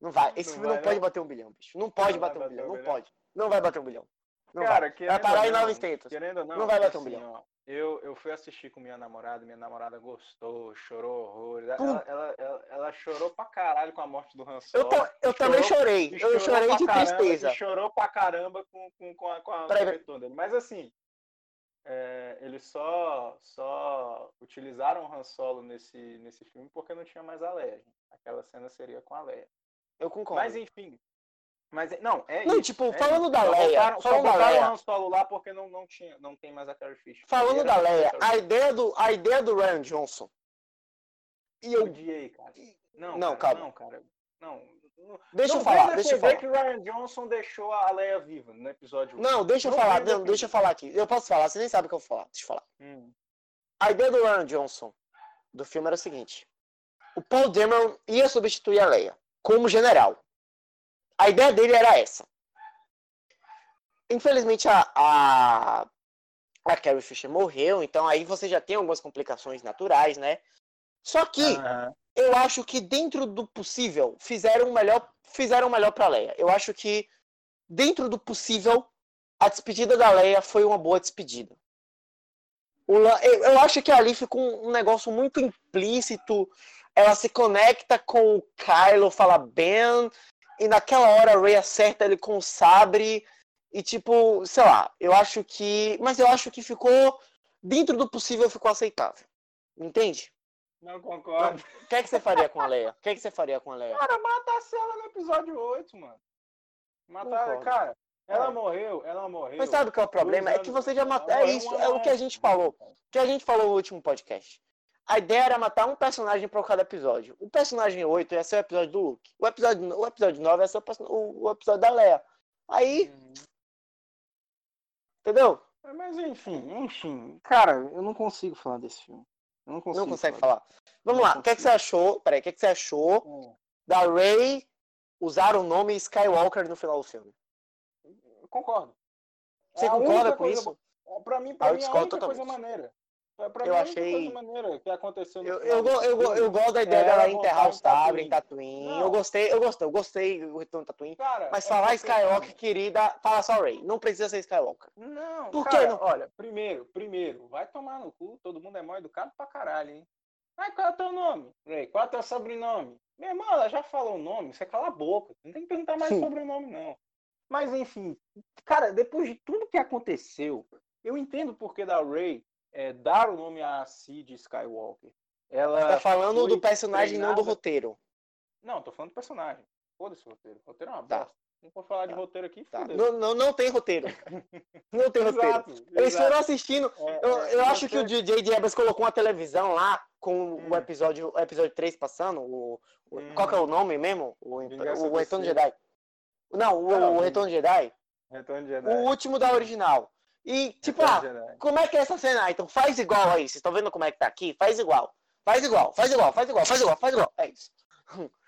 Não vai. Esse não filme vai, não, pode bater um bilhão, bicho. Não pode não bater um bilhão, um não pode. Não vai bater um bilhão. Não Cara, vai. vai parar em 900. Querendo não, não vai bater assim, um bilhão. Ó, eu, eu fui assistir com minha namorada, minha namorada gostou, chorou horrores. Ela, ela, ela, ela, chorou pra caralho com a morte do Han Solo. Eu, eu também chorei. Eu chorei de caramba, tristeza. Chorou pra caramba com, com, com a, com a toda. Mas assim, é, eles só, só utilizaram o Han Solo nesse, nesse filme porque não tinha mais a Leia. Aquela cena seria com a Leia. Eu concordo. Mas enfim, Mas não, é Não, isso, tipo, é falando isso. da Só Leia, botaram- falando só da botaram Leia. o Han Solo lá porque não, não, tinha, não tem mais a Carrie Fisher. Falando da Leia, a ideia do, a ideia do Ryan Johnson. E eu. Odiei, cara. Não, Não, cara, calma. Não, cara. Não. não Deixa eu não falar, venha deixa eu falar. que o Ryan Johnson deixou a Leia viva no episódio 1. Não, deixa eu Não falar, não, deixa eu falar aqui. Eu posso falar, você nem sabe o que eu vou falar. Deixa eu falar. Hum. A ideia do Ryan Johnson do filme era o seguinte: o Paul Dameron ia substituir a Leia como general. A ideia dele era essa. Infelizmente a, a, a Carrie Fisher morreu, então aí você já tem algumas complicações naturais, né? Só que Aham. eu acho que dentro do possível fizeram o melhor, fizeram o melhor para Leia. Eu acho que dentro do possível a despedida da Leia foi uma boa despedida. Eu, acho que ali ficou um, um negócio muito implícito. Ela se conecta com o Kylo, fala Ben, e naquela hora a Rey acerta ele com o sabre e tipo, sei lá, eu acho que, mas eu acho que ficou dentro do possível ficou aceitável. Entende? Não concordo. O que é que você faria com a Leia? O que é que você faria com a Leia? Cara, matasse ela no episódio 8, mano. Matar, cara, ela É. morreu, ela morreu. Mas sabe o que é o problema? É que você já matou. É isso, é o que a gente falou. O que a gente falou no último podcast. A ideia era matar um personagem para cada episódio. O personagem 8 ia ser o episódio do Luke. O episódio, o episódio 9 ia ser o, o- episódio da Leia. Aí, Uhum. entendeu? Mas enfim, enfim. Cara, eu não consigo falar desse filme. Eu não consigo. Não consegue falar. Vamos Não lá, o que, é que você achou? Peraí, o que, é que você achou Hum, da Rey usar o nome Skywalker no final do filme? eu concordo. Você É concorda com coisa- isso? Pra mim, Ah, pra eu mim é a única coisa totalmente. maneira. Pra pra Eu mim, única achei- coisa maneira que aconteceu no Eu, final eu, eu, filme eu gosto da ideia é dela ela enterrar o em sabre em Tatooine. Não. Eu gostei, eu gostei, eu gostei do retorno de Tatooine. Cara, Mas é falar Skywalker, querida, fala só Rey. Não precisa ser Skywalker. Não, Por que cara, não? olha, primeiro, primeiro, vai tomar no cu, todo mundo é mal educado pra caralho, hein? Ai, qual é o teu nome? Ray, qual é o teu sobrenome? Minha irmã, ela já falou o nome, você cala a boca. Não tem que perguntar mais Sim. sobre o nome, não. Mas, enfim, cara, depois de tudo que aconteceu, eu entendo o porquê da Ray é, dar o nome a Cid Skywalker. Ela Tá falando do personagem, não do treinada- roteiro. Não, tô falando do personagem. Foda-se o roteiro. O roteiro é uma Tá. bosta. Não vou falar de Tá. roteiro aqui, Tá. Não, não, não tem roteiro. Não tem roteiro. Exato, Eles exato. foram assistindo. É, Eu, é, eu acho que o DJ Abrams colocou uma televisão lá com Hum. o episódio, o episódio 3 passando. O, o- Hum. Qual que é o nome mesmo? O, Vingança o do Retorno de. Jedi. Não, o, Não, o o- Retorno de Jedi. Retorno de O Jedi. último da original. E, tipo, ah, como é que é essa cena? Ah, então faz igual aí. Vocês estão vendo como é que tá aqui? Faz igual. Faz igual, faz igual, faz igual, faz igual, faz igual. É isso.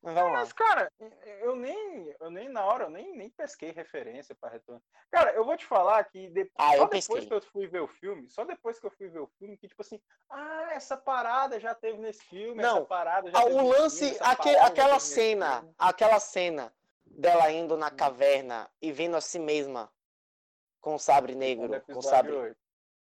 Mas vamos lá. Mas, cara, eu nem, eu nem na hora, eu nem, nem pesquei referência para retorno. Cara, eu vou te falar que de- Ah, só depois pesquei. que eu fui ver o filme, só depois que eu fui ver o filme, que tipo assim, ah, essa parada já teve nesse filme, Não, essa parada já Ah, o lance, filme, essa aque- parada já aquela cena, aquela cena dela indo na caverna e vendo a si mesma com o sabre negro, com sabre. oito.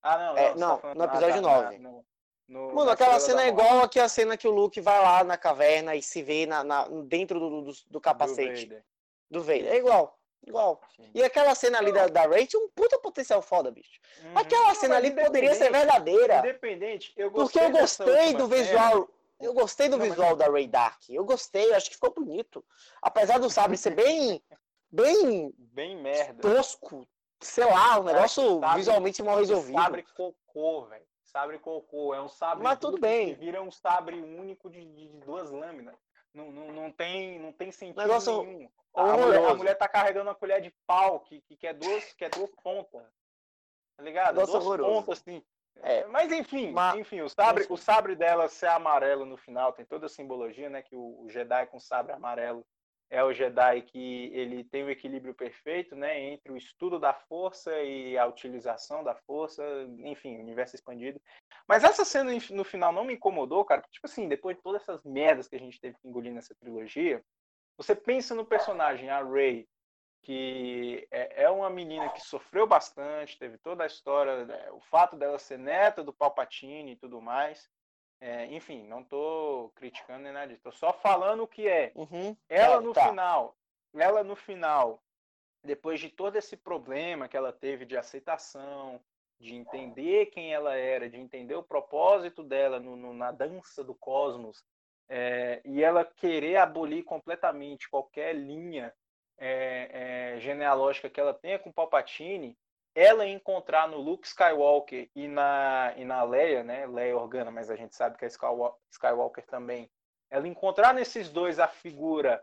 Ah, não, É, não, falando- no episódio tá, na- nove. no- no- Mano, na aquela cena é igual aqui a cena que o Luke vai lá na caverna e se vê na, na- dentro do, do, do do capacete Vader. do Vader. É igual, igual. Sim. E aquela cena ali da, da Ray tinha um puta potencial foda, bicho. Uhum. Aquela Não, cena mas ali poderia ser verdadeira. Independente, eu Porque eu gostei do cena. visual. Eu gostei do Não, mas- visual da Ray Dark. Eu gostei, eu acho que ficou bonito. Apesar do sabre ser bem, bem Bem merda. tosco, sei lá, um negócio sabre- visualmente mal resolvido. Sabre cocô, velho. Sabre cocô. É um sabre Mas tudo bem. vira um sabre único de, de- de duas lâminas. Não, não, não, tem, não tem sentido Negócio nenhum. A mulher, a mulher tá carregando uma colher de pau que, que, que é, duas, que é duas pontas. Tá ligado? Duas horroroso. pontas, assim. É. Mas enfim, Mas- enfim, o sabre, o sabre dela ser amarelo no final tem toda a simbologia, né? Que o, o Jedi com sabre amarelo é o Jedi que ele tem o equilíbrio perfeito, né? Entre o estudo da força e a utilização da força, enfim, universo expandido. Mas essa cena no final não me incomodou, cara. Porque, tipo assim, depois de todas essas merdas que a gente teve que engolir nessa trilogia, você pensa no personagem, a Rey, que é, é uma menina que sofreu bastante, teve toda a história, né, o fato dela ser neta do Palpatine e tudo mais. É, enfim, não tô criticando nem nada disso, tô só falando o que é. Uhum. Ela É, no tá. final, ela no final, depois de todo esse problema que ela teve de aceitação, de entender quem ela era, de entender o propósito dela no- no- na dança do cosmos, é, e ela querer abolir completamente qualquer linha é, é, genealógica que ela tenha com Palpatine, ela encontrar no Luke Skywalker e na, e na Leia, né? Leia Organa, mas a gente sabe que é Skywalker também. Ela encontrar nesses dois a figura,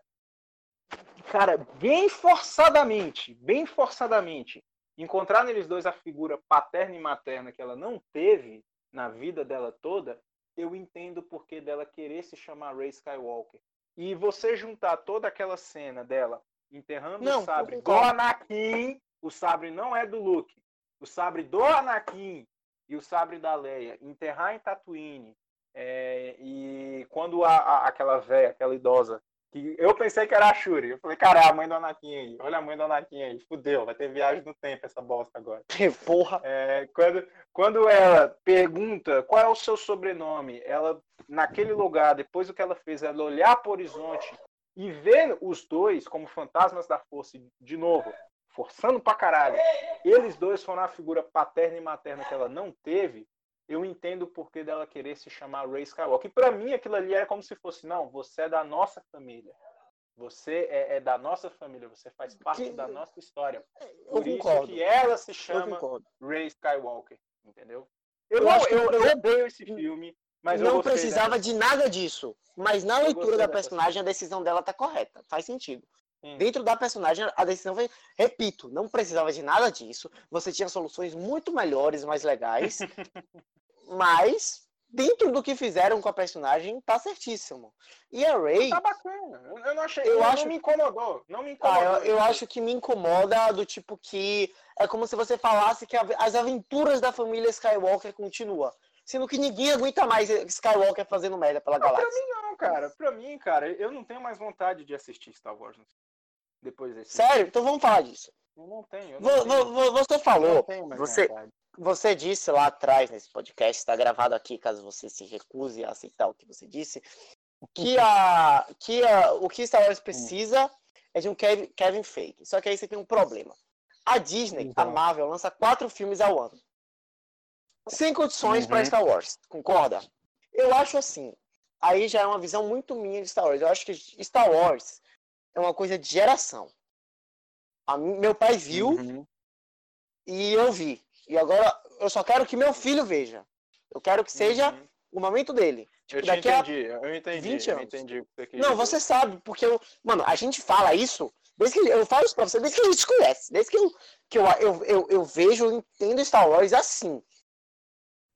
cara, bem forçadamente, bem forçadamente, encontrar neles dois a figura paterna e materna que ela não teve na vida dela toda, eu entendo o porquê dela querer se chamar Rey Skywalker. E você juntar toda aquela cena dela enterrando não, o sabre do Anakin, o sabre não é do Luke, o sabre do Anakin e o sabre da Leia, enterrar em Tatooine, é, e quando a, a, aquela velha, aquela idosa, que eu pensei que era a Shuri, eu falei, cara, é a mãe do Anakin aí, olha a mãe do Anakin aí, fudeu, vai ter viagem no tempo essa bosta agora. Porra! É, quando, quando ela pergunta qual é o seu sobrenome, ela, naquele lugar, depois do que ela fez, ela olhar para o horizonte e ver os dois como fantasmas da força, de novo, forçando pra caralho, eles dois foram a figura paterna e materna que ela não teve, eu entendo o porquê dela querer se chamar Ray Skywalker. E para mim aquilo ali era como se fosse, não, você é da nossa família. Você é, é da nossa família, você faz parte que... da nossa história. Por eu isso concordo. que ela se chama Ray Skywalker, entendeu? Eu, eu, não, eu, eu odeio esse filme, mas não precisava de nada disso. Mas na leitura da personagem, a decisão dela tá correta. Faz sentido. Hum. Dentro da personagem, a decisão foi. Repito, não precisava de nada disso. Você tinha soluções muito melhores, mais legais. mas, dentro do que fizeram com a personagem, tá certíssimo. E a Ray. Tá bacana. Eu não achei. Eu não, acho... não me incomodou. Não me incomodou. Ah, eu, eu acho que me incomoda do tipo que. É como se você falasse que as aventuras da família Skywalker continuam. Sendo que ninguém aguenta mais Skywalker fazendo merda pela não, galáxia. Pra mim não, cara. Pra mim, cara, eu não tenho mais vontade de assistir Star Wars depois desse. Sério? Então vamos falar disso. Eu não tenho. Eu não tenho. Você falou. você, você disse lá atrás nesse podcast, está gravado aqui, caso você se recuse a aceitar o que você disse, que, a, que a, o que Star Wars precisa é de um Kevin, Kevin Feige. Só que aí você tem um problema. A Disney, então. a Marvel, lança quatro filmes ao ano. Sem condições uhum. para Star Wars. Concorda? Eu acho assim. Aí já é uma visão muito minha de Star Wars. Eu acho que Star Wars é uma coisa de geração. A, meu pai viu uhum. e eu vi. E agora eu só quero que meu filho veja. Eu quero que seja uhum. o momento dele. Tipo, eu daqui entendi, a eu entendi, 20 anos. entendi você Não, você sabe, porque eu. Mano, a gente fala isso. Desde que eu falo isso pra você, desde que a gente conhece. Desde que eu, que eu, eu, eu, eu vejo, eu entendo Star Wars assim.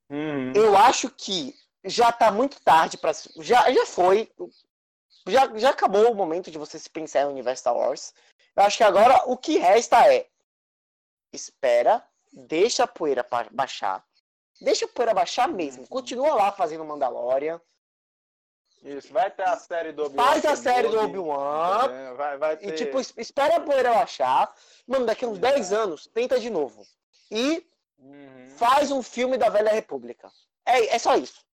Uhum. Eu acho que já tá muito tarde para já já foi já, já acabou o momento de você se pensar em universo Star Wars. Eu acho que agora o que resta é espera, deixa a poeira baixar. Deixa a poeira baixar mesmo. Uhum. Continua lá fazendo Mandalorian. Isso, vai ter a série do Obi-Wan. Faz a série do Obi-Wan. É, vai, vai ter... E tipo, espera a poeira baixar. Mano, daqui uns 10 anos, tenta de novo. E uhum. faz um filme da Velha República. É, é só isso.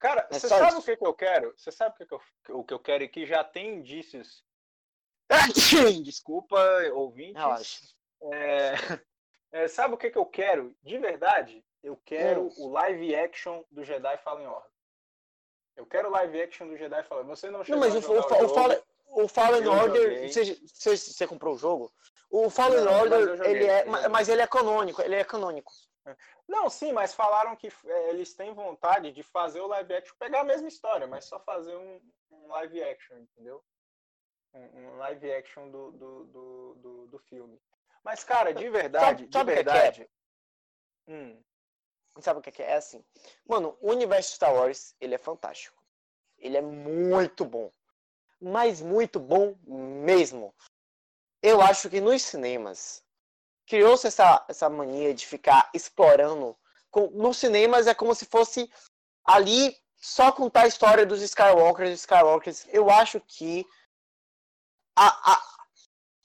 Cara, é você sabe o que, que eu quero? Você sabe o que, que, eu, o que eu quero e que já tem indícios. Desculpa, ouvintes. É, é, sabe o que, que eu quero? De verdade, eu quero hum. o live action do Jedi Fallen Order. Eu quero o live action do Jedi Fallen Você não chegou Não, mas o, o, o, Fallen, o Fallen Order. Você, você, você, comprou o jogo? O Fallen não, Order, ele é, mas ele é canônico. Ele é canônico. Não, sim, mas falaram que é, eles têm vontade de fazer o live action, pegar a mesma história, mas só fazer um, um live action, entendeu? Um, um live action do, do, do, do, do filme. Mas, cara, de verdade, sabe, sabe de verdade. Que é? Hum. Sabe o que é? É assim. Mano, o universo Star Wars, ele é fantástico. Ele é muito bom. Mas muito bom mesmo. Eu acho que nos cinemas criou-se essa, essa mania de ficar explorando. Nos cinemas é como se fosse ali só contar a história dos Skywalkers Skywalkers. Eu acho que a, a,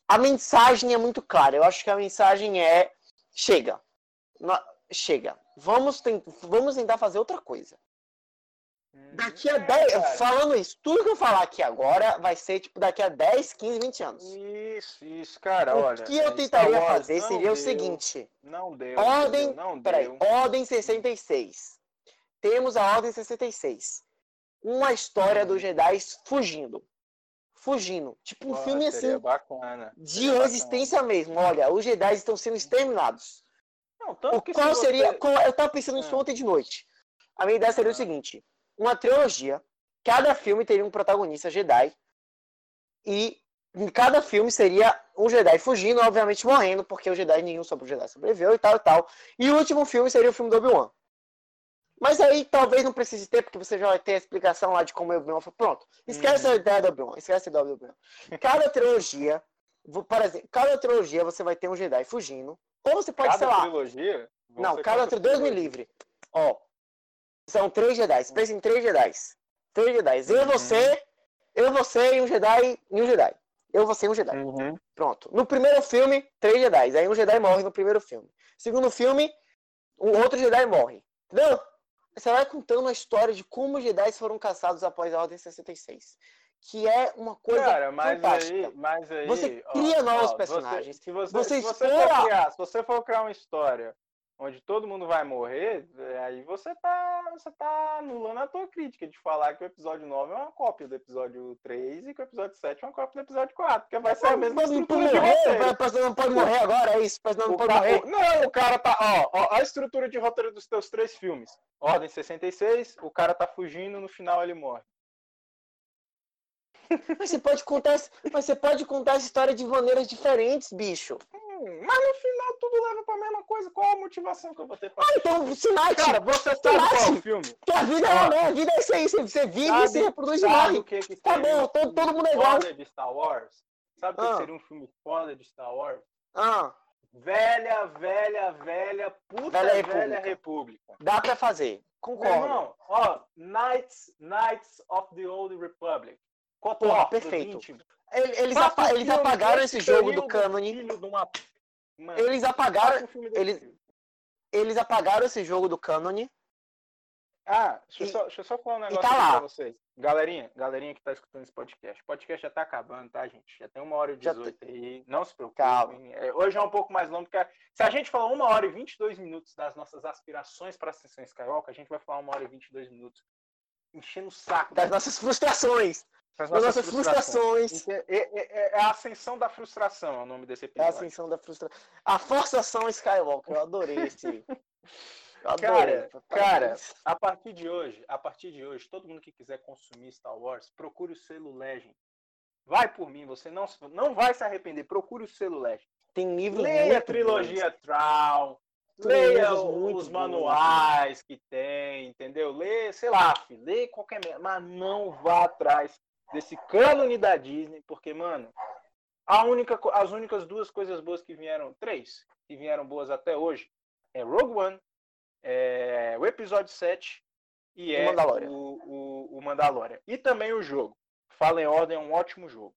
a mensagem é muito clara. Eu acho que a mensagem é: chega, chega, vamos, tent, vamos tentar fazer outra coisa. Daqui a 10. É, falando isso, tudo que eu falar aqui agora vai ser tipo daqui a 10, 15, 20 anos. Isso, isso, cara. O olha, que eu tentaria fazer seria deu, o seguinte: Não deu. Ordem. Não peraí, deu. Ordem 66. Temos a Ordem 66. Uma história hum. dos Jedi fugindo. fugindo. Tipo um filme assim. Bacana. De resistência bacana. mesmo. Olha, os Jedi estão sendo exterminados. Não, tanto que qual seria. Você... Qual, eu tava pensando nisso é. ontem de noite. A minha ideia seria o ah. seguinte: uma trilogia. Cada filme teria um protagonista Jedi. E em cada filme seria um Jedi fugindo, obviamente morrendo, porque o Jedi nenhum sobre o Jedi sobreviveu e tal e tal. E o último filme seria o filme do Obi-Wan. Mas aí talvez não precise ter, porque você já vai ter a explicação lá de como o Obi-Wan foi. Pronto. Esquece uhum. a ideia do Obi-Wan. Esquece do Obi-Wan. Cada trilogia, por exemplo, cada trilogia você vai ter um Jedi fugindo. Ou você pode, cada sei lá. trilogia? Não, cada trilogia. Deus me livre. Ó. São três Jedi. Pensa em três Jedi. Três Jedi. Eu, você, eu, você e um Jedi e um Jedi. Eu vou ser um Jedi. Uhum. Pronto. No primeiro filme, três Jedi. Aí um Jedi morre no primeiro filme. Segundo filme, um outro Jedi morre. Entendeu? Você vai contando a história de como os Jedi foram caçados após a Ordem 66. Que é uma coisa Cara, mas fantástica. Aí, mas aí, você cria ó, novos ó, personagens. Você, se, você, você você for criar, se você for criar uma história onde todo mundo vai morrer, é, aí você tá, você tá anulando a tua crítica de falar que o episódio 9 é uma cópia do episódio 3 e que o episódio 7 é uma cópia do episódio 4, porque vai ser a mesma estrutura de roteiro. O não pode morrer agora, é isso? O não pode ca... morrer. Não, o cara tá, ó, ó, a estrutura de roteiro dos teus três filmes. Ordem 66, o cara tá fugindo, no final ele morre. Mas você pode contar, mas você pode contar essa história de maneiras diferentes, bicho. Mas no final tudo leva pra mesma coisa. Qual a motivação que eu vou ter pra. Ah, então se mate. Cara, você sabe qual o filme? Que a vida ah. é, a vida é isso aí. Você vive, sabe, você reproduz e morre. Que que tá bom, todo, todo mundo é igual. de Star Wars? Sabe o ah. que seria um filme foda de Star Wars? Ah. Velha, velha, velha, puta velha, velha República. República. Dá pra fazer. Concordo. Irmão, ó, Knights, Knights of the Old Republic. Porra, perfeito. Eles, apa eles apagaram esse jogo do cânone. Uma... Eles apagaram. Eles, eles apagaram esse jogo do cânone. Ah, deixa, e, eu só, deixa, eu só, falar um negócio tá pra vocês. Galerinha, galerinha que tá escutando esse podcast. O podcast já tá acabando, tá, gente? Já tem uma hora e dezoito aí. Não se preocupem. É, hoje é um pouco mais longo, porque se a gente falar uma hora e vinte e dois minutos das nossas aspirações para a Ascensão Skywalker, a gente vai falar uma hora e vinte e dois minutos enchendo o saco. Das nossas frustrações. Das nossas, nossas frustrações. frustrações. É, é, é, é, a ascensão da frustração, é o nome desse episódio. É a ascensão da frustração. A forçação Skywalker, eu adorei esse. Eu adorei. Cara, cara, a partir de hoje, a partir de hoje, todo mundo que quiser consumir Star Wars, procure o selo Legend. Vai por mim, você não, não vai se arrepender. Procure o selo Legend. Tem livro Leia a trilogia Traum, Leia os manuais que tem, entendeu? Lê, sei lá, filho, lê qualquer mas não vá atrás desse cânone da Disney, porque, mano, a única, as únicas duas coisas boas que vieram, três, que vieram boas até hoje, é Rogue One, é o episódio 7 e é Mandalorian. O, o, o Mandalorian. E também o jogo. Fala em Ordem é um ótimo jogo.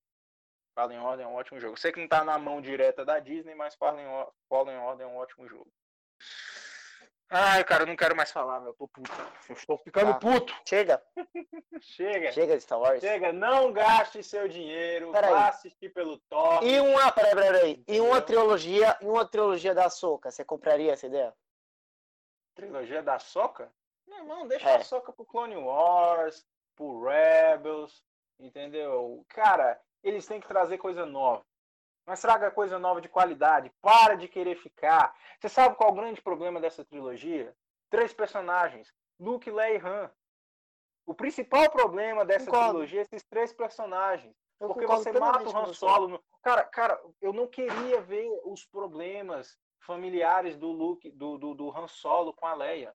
Fala em Ordem é um ótimo jogo. Sei que não tá na mão direta da Disney, mas Fala em, Fala em Ordem é um ótimo jogo. Ai, cara, eu não quero mais falar, meu. Eu tô puto. Eu estou ficando tá. puto. Chega. Chega. Chega de Star Wars. Chega, não gaste seu dinheiro. Pera vá aí. assistir pelo top. E uma, peraí, peraí. E uma trilogia, e uma trilogia da Soca, você compraria essa ideia? Trilogia da Soca? Meu irmão, deixa é. a Soca pro Clone Wars, pro Rebels, entendeu? Cara, eles têm que trazer coisa nova. Mas traga coisa nova de qualidade. Para de querer ficar. Você sabe qual é o grande problema dessa trilogia? Três personagens: Luke, Leia e Han. O principal problema dessa concordo. trilogia é esses três personagens. Eu porque você mata o Han Solo. No... Cara, cara, eu não queria ver os problemas familiares do Luke, do, do, do Han Solo com a Leia.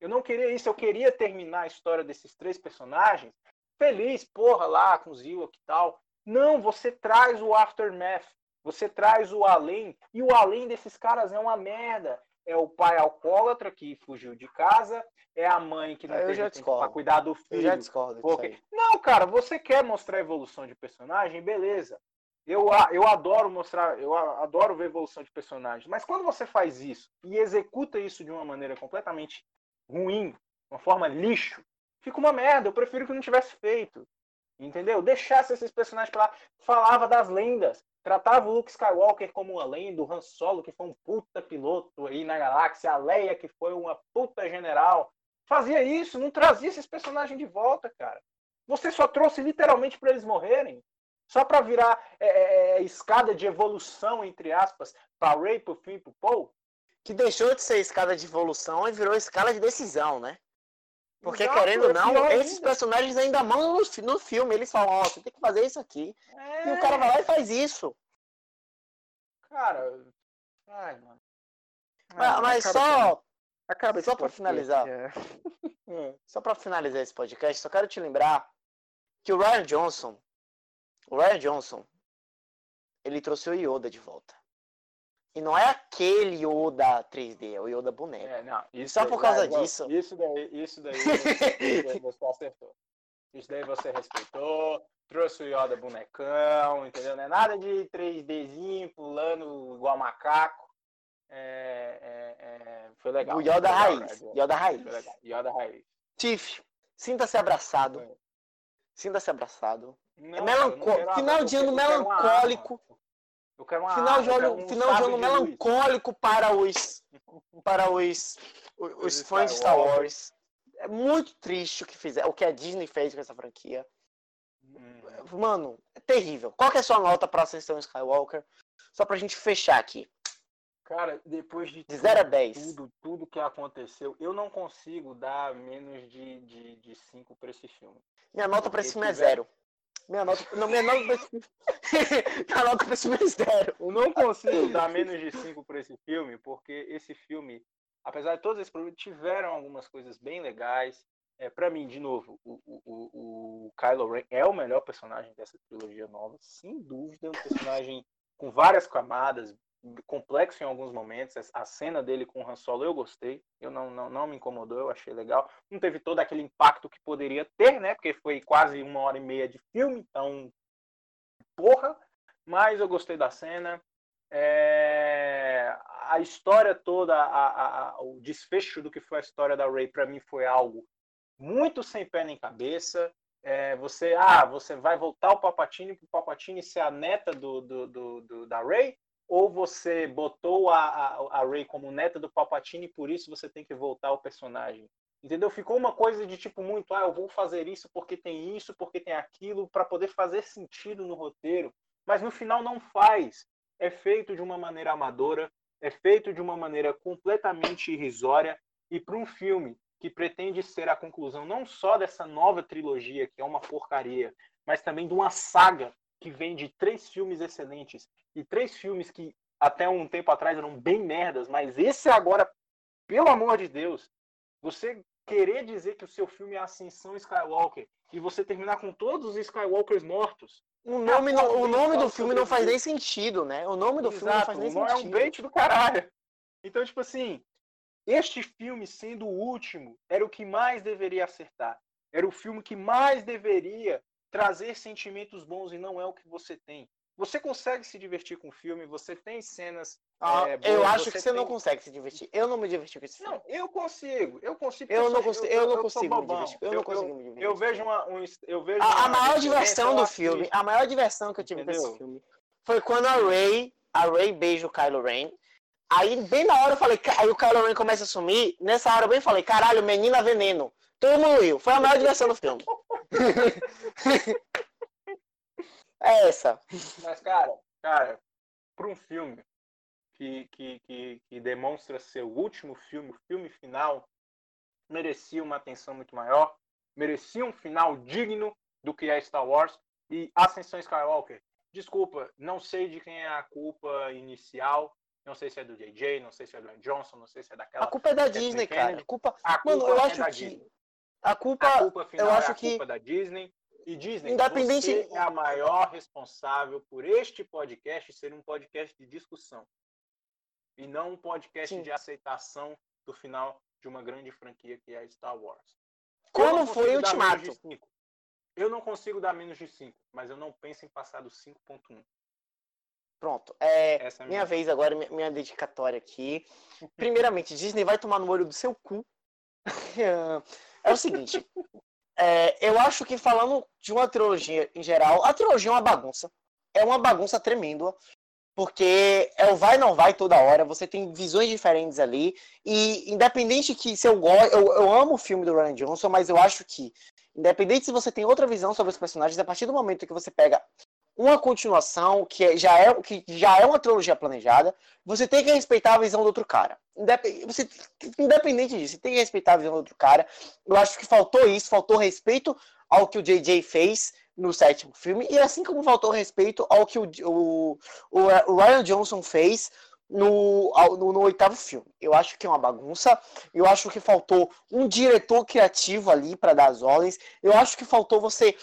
Eu não queria isso. Eu queria terminar a história desses três personagens feliz, porra, lá com os Ewok e tal. Não, você traz o aftermath. Você traz o além, e o além desses caras é uma merda. É o pai alcoólatra que fugiu de casa, é a mãe que não eu teve tempo para cuidar do filho. Eu já discordo. Porque... Não, cara, você quer mostrar evolução de personagem, beleza. Eu, eu adoro mostrar, eu adoro ver evolução de personagem. Mas quando você faz isso e executa isso de uma maneira completamente ruim, uma forma lixo, fica uma merda. Eu prefiro que não tivesse feito. Entendeu? Deixasse esses personagens pra lá. Falava das lendas. Tratava o Luke Skywalker como uma lenda, o Han Solo, que foi um puta piloto aí na galáxia, a Leia, que foi uma puta general. Fazia isso, não trazia esses personagens de volta, cara. Você só trouxe literalmente para eles morrerem. Só para virar é, é, é, escada de evolução, entre aspas, para Ray, pro Finn, pro Paul? Que deixou de ser escada de evolução e virou escala de decisão, né? Porque, Exato, querendo ou é não, esses ainda. personagens ainda mandam no, no filme. Eles falam, ó, oh, você tem que fazer isso aqui. É... E o cara vai lá e faz isso. Cara, ai, mano. mas, mas só, acaba só para finalizar, é. só para finalizar esse podcast, só quero te lembrar que o Ryan Johnson, o Ryan Johnson, ele trouxe o Yoda de volta. E não é aquele Yoda 3D, é o Yoda boneco. É, não, isso Só por causa disso. Isso daí, isso daí você acertou. Isso daí você respeitou, trouxe o Yoda bonecão, entendeu? Não é nada de 3Dzinho pulando igual macaco. É, é, é, foi legal. O Yoda legal, raiz. Né? Yoda raiz. Yoda raiz. Tiff, sinta-se abraçado. Sinta-se abraçado. Não, é melancólico. Final de ano melancólico. Eu quero uma final de um final de ano melancólico para os para os, os, os fãs de Star Wars. É muito triste o que fizer, o que a Disney fez com essa franquia. Hum. Mano, é terrível. Qual que é a sua nota para a Ascensão Skywalker? Só pra gente fechar aqui. Cara, depois de, de 0 a 10. Tudo, tudo que aconteceu, eu não consigo dar menos de 5 de, de para esse filme. Minha nota para esse filme é zero. Minha nota, não, minha nota pra esse minha nota pra esse. Eu não consigo dar menos de 5 para esse filme, porque esse filme, apesar de todos esses problemas, tiveram algumas coisas bem legais. É, para mim, de novo, o, o, o Kylo Ren é o melhor personagem dessa trilogia nova, sem dúvida. Um personagem com várias camadas, complexo em alguns momentos. A cena dele com o Han Solo eu gostei, eu não, não, não me incomodou, eu achei legal. Não teve todo aquele impacto que poderia ter, né? Porque foi quase uma hora e meia de filme, então porra. Mas eu gostei da cena. É... A história toda, a, a, a, o desfecho do que foi a história da Ray para mim foi algo muito sem pé nem cabeça. É, você, ah, você vai voltar o Papatini para o Papatini ser a neta do, do, do, do da Ray? Ou você botou a, a, a Ray como neta do Palpatine e por isso você tem que voltar o personagem. Entendeu? Ficou uma coisa de tipo muito, ah, eu vou fazer isso porque tem isso, porque tem aquilo, para poder fazer sentido no roteiro. Mas no final não faz. É feito de uma maneira amadora, é feito de uma maneira completamente irrisória. E para um filme que pretende ser a conclusão não só dessa nova trilogia, que é uma porcaria, mas também de uma saga que vem de três filmes excelentes e três filmes que até um tempo atrás eram bem merdas, mas esse agora, pelo amor de Deus, você querer dizer que o seu filme é Ascensão Skywalker e você terminar com todos os Skywalkers mortos. O nome, não, o nome do filme não faz nem sentido, né? O nome do Exato, filme não faz nem sentido. É um bait do caralho. Então, tipo assim, este filme sendo o último era o que mais deveria acertar. Era o filme que mais deveria trazer sentimentos bons e não é o que você tem. Você consegue se divertir com o filme, você tem cenas. Ah, é, boas, eu acho você que você tem... não consegue se divertir. Eu não me diverti com esse filme. Não, eu consigo. Eu consigo. Eu não, consigo, eu, eu, não consigo me divertir. Eu, não consigo me divertir. Eu vejo uma. Um, eu vejo a, a maior diversão do filme, a maior diversão que eu tive Entendeu? com esse filme foi quando a Ray, a Ray beija o Kylo Ren. Aí, bem na hora, eu falei, aí o Kylo Ren começa a sumir. Nessa hora eu bem falei, caralho, menina veneno. Todo mundo riu. Foi a maior diversão do filme. é essa. Mas, cara, cara, para um filme que, que, que, que, demonstra ser o último filme, o filme final, merecia uma atenção muito maior, merecia um final digno do que é Star Wars e Ascensão Skywalker. Desculpa, não sei de quem é a culpa inicial, não sei se é do JJ, não sei se é do Johnson, não sei se é daquela. A culpa é da Disney, cara. A culpa, a culpa Mano, eu é acho que Disney. A culpa, a culpa final eu acho é a culpa da Disney. E Disney, Independente... você é a maior responsável por este podcast ser um podcast de discussão. E não um podcast Sim. de aceitação do final de uma grande franquia que é Star Wars. Como foi o Ultimato? Eu não consigo dar menos de 5, mas eu não penso em passar do 5.1. Pronto. É, é minha, minha vez agora, minha, minha dedicatória aqui. Primeiramente, Disney vai tomar no olho do seu cu. é o seguinte, é, eu acho que falando de uma trilogia em geral, a trilogia é uma bagunça. É uma bagunça tremenda. Porque é o vai não vai toda hora, você tem visões diferentes ali. E independente que se eu gosto. Eu, eu amo o filme do Ryan Johnson, mas eu acho que, independente se você tem outra visão sobre os personagens, a partir do momento que você pega uma continuação que é, já, é, que já é uma trilogia planejada, você tem que respeitar a visão do outro cara. Você, independente disso, você tem que respeitar a visão do outro cara. Eu acho que faltou isso, faltou respeito ao que o JJ fez no sétimo filme, e assim como faltou respeito ao que o, o, o Ryan Johnson fez no, no, no, oitavo filme. Eu acho que é uma bagunça. Eu acho que faltou um diretor criativo ali para dar as ordens. Eu acho que faltou você,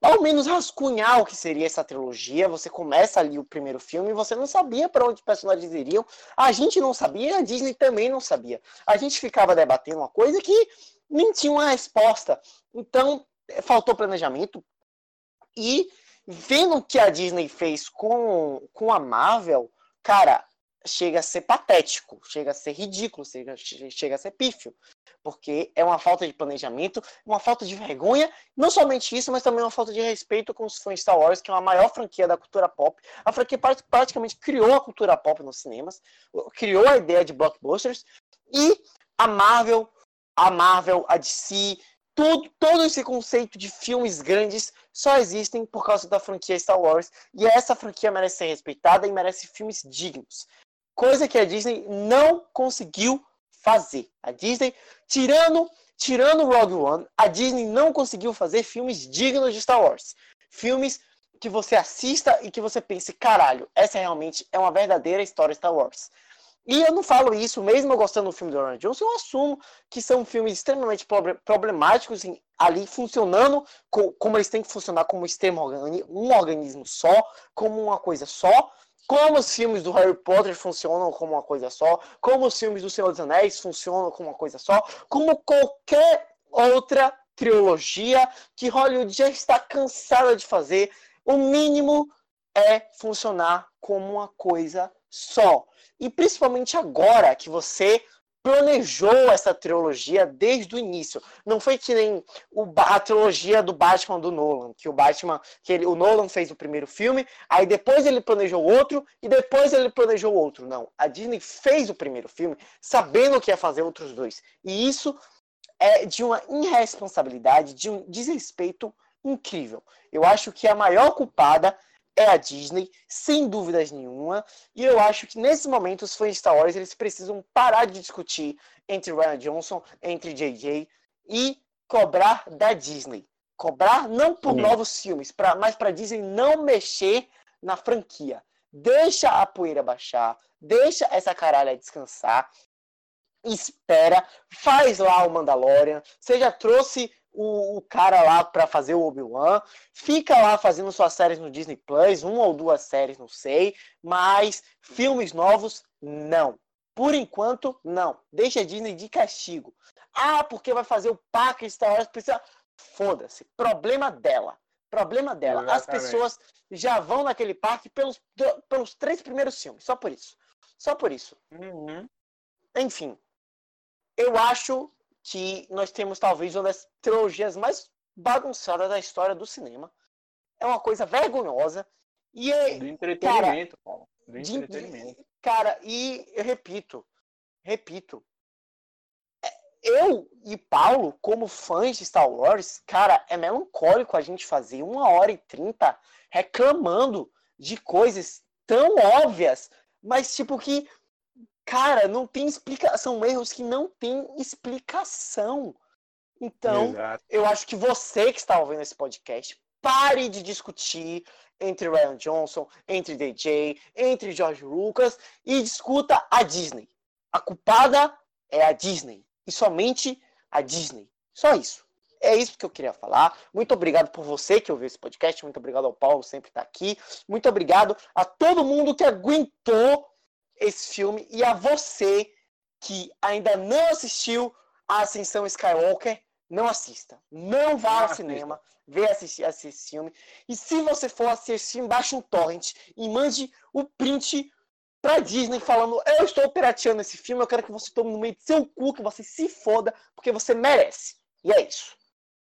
ao menos, rascunhar o que seria essa trilogia. Você começa ali o primeiro filme e você não sabia para onde os personagens iriam. A gente não sabia, a Disney também não sabia. A gente ficava debatendo uma coisa que nem tinha uma resposta. Então, faltou planejamento. E vendo o que a Disney fez com, com a Marvel, cara, chega a ser patético, chega a ser ridículo, chega, chega a ser pífio. Porque é uma falta de planejamento, uma falta de vergonha, não somente isso, mas também uma falta de respeito com os fãs Star Wars, que é uma maior franquia da cultura pop. A franquia praticamente criou a cultura pop nos cinemas, criou a ideia de blockbusters, e a Marvel, a Marvel, a DC, tudo, todo esse conceito de filmes grandes só existem por causa da franquia Star Wars. E essa franquia merece ser respeitada e merece filmes dignos coisa que a Disney não conseguiu fazer. A Disney, tirando, tirando Rogue One, a Disney não conseguiu fazer filmes dignos de Star Wars. Filmes que você assista e que você pense, caralho, essa realmente é uma verdadeira história Star Wars. E eu não falo isso, mesmo gostando do filme do Ryan Johnson, eu assumo que são filmes extremamente problemáticos, ali funcionando como eles têm que funcionar como um organismo só, como uma coisa só, como os filmes do Harry Potter funcionam como uma coisa só, como os filmes do Senhor dos Anéis funcionam como uma coisa só, como qualquer outra trilogia que Hollywood já está cansada de fazer, o mínimo é funcionar como uma coisa só. E principalmente agora que você planejou essa trilogia desde o início. Não foi que nem o, a trilogia do Batman do Nolan, que o Batman, que ele, o Nolan fez o primeiro filme, aí depois ele planejou outro e depois ele planejou outro. Não, a Disney fez o primeiro filme sabendo que ia fazer outros dois. E isso é de uma irresponsabilidade, de um desrespeito incrível. Eu acho que a maior culpada é a Disney, sem dúvidas nenhuma. E eu acho que nesse momento os fãs de Star Wars eles precisam parar de discutir entre Ryan Johnson, entre JJ e cobrar da Disney. Cobrar não por Sim. novos filmes, pra, mas para Disney não mexer na franquia. Deixa a poeira baixar, deixa essa caralha descansar, espera, faz lá o Mandalorian. Você já trouxe o, o cara lá para fazer o Obi-Wan, fica lá fazendo suas séries no Disney Plus, uma ou duas séries, não sei, mas filmes novos, não. Por enquanto, não. Deixa a Disney de castigo. Ah, porque vai fazer o parque Star Wars, precisa. Foda-se. Problema dela. Problema dela. Exatamente. As pessoas já vão naquele parque pelos, pelos três primeiros filmes. Só por isso. Só por isso. Uhum. Enfim. Eu acho que nós temos talvez uma das trilogias mais bagunçadas da história do cinema. É uma coisa vergonhosa. E é, do entretenimento, cara, Paulo. Do entretenimento. De, cara, e eu repito, repito. É, eu e Paulo, como fãs de Star Wars, cara, é melancólico a gente fazer uma hora e trinta reclamando de coisas tão óbvias, mas tipo que Cara, não tem explicação. São erros que não tem explicação. Então, Exato. eu acho que você que está ouvindo esse podcast, pare de discutir entre Ryan Johnson, entre DJ, entre George Lucas e discuta a Disney. A culpada é a Disney. E somente a Disney. Só isso. É isso que eu queria falar. Muito obrigado por você que ouviu esse podcast. Muito obrigado ao Paulo, sempre estar tá aqui. Muito obrigado a todo mundo que aguentou esse filme e a você que ainda não assistiu a Ascensão Skywalker, não assista. Não vá não ao cinema ver assistir, assistir esse filme. E se você for assistir, baixe um torrent e mande o print pra Disney falando: Eu estou pirateando esse filme, eu quero que você tome no meio do seu cu, que você se foda, porque você merece. E é isso.